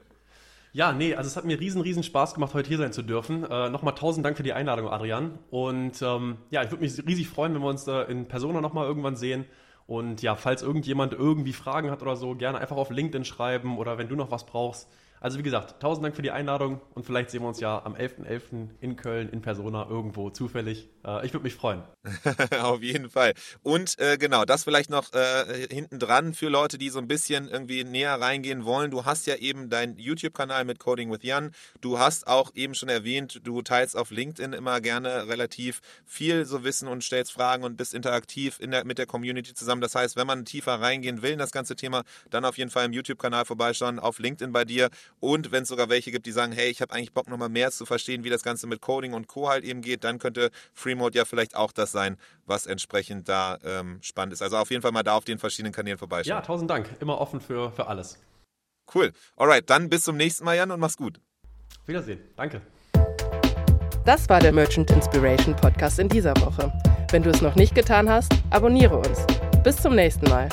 Ja, nee, also es hat mir riesen, riesen Spaß gemacht, heute hier sein zu dürfen. Äh, Nochmal tausend Dank für die Einladung, Adrian. Und ähm, ja, ich würde mich riesig freuen, wenn wir uns da in Persona nochmal irgendwann sehen. Und ja, falls irgendjemand irgendwie Fragen hat oder so, gerne einfach auf LinkedIn schreiben oder wenn du noch was brauchst, also wie gesagt, tausend Dank für die Einladung und vielleicht sehen wir uns ja am 11.11. .11. in Köln in Persona irgendwo zufällig. Äh, ich würde mich freuen. Auf jeden Fall. Und äh, genau, das vielleicht noch äh, hinten dran für Leute, die so ein bisschen irgendwie näher reingehen wollen. Du hast ja eben deinen YouTube-Kanal mit Coding with Jan. Du hast auch eben schon erwähnt, du teilst auf LinkedIn immer gerne relativ viel so Wissen und stellst Fragen und bist interaktiv in der, mit der Community zusammen. Das heißt, wenn man tiefer reingehen will in das ganze Thema, dann auf jeden Fall im YouTube-Kanal vorbeischauen, auf LinkedIn bei dir und wenn es sogar welche gibt, die sagen, hey, ich habe eigentlich Bock nochmal mehr zu verstehen, wie das Ganze mit Coding und Co. halt eben geht, dann könnte Freemode ja vielleicht auch das sein, was entsprechend da ähm, spannend ist. Also auf jeden Fall mal da auf den verschiedenen Kanälen vorbeischauen. Ja, tausend Dank. Immer offen für, für alles. Cool. Alright, dann bis zum nächsten Mal, Jan, und mach's gut. Wiedersehen. Danke. Das war der Merchant Inspiration Podcast in dieser Woche. Wenn du es noch nicht getan hast, abonniere uns. Bis zum nächsten Mal.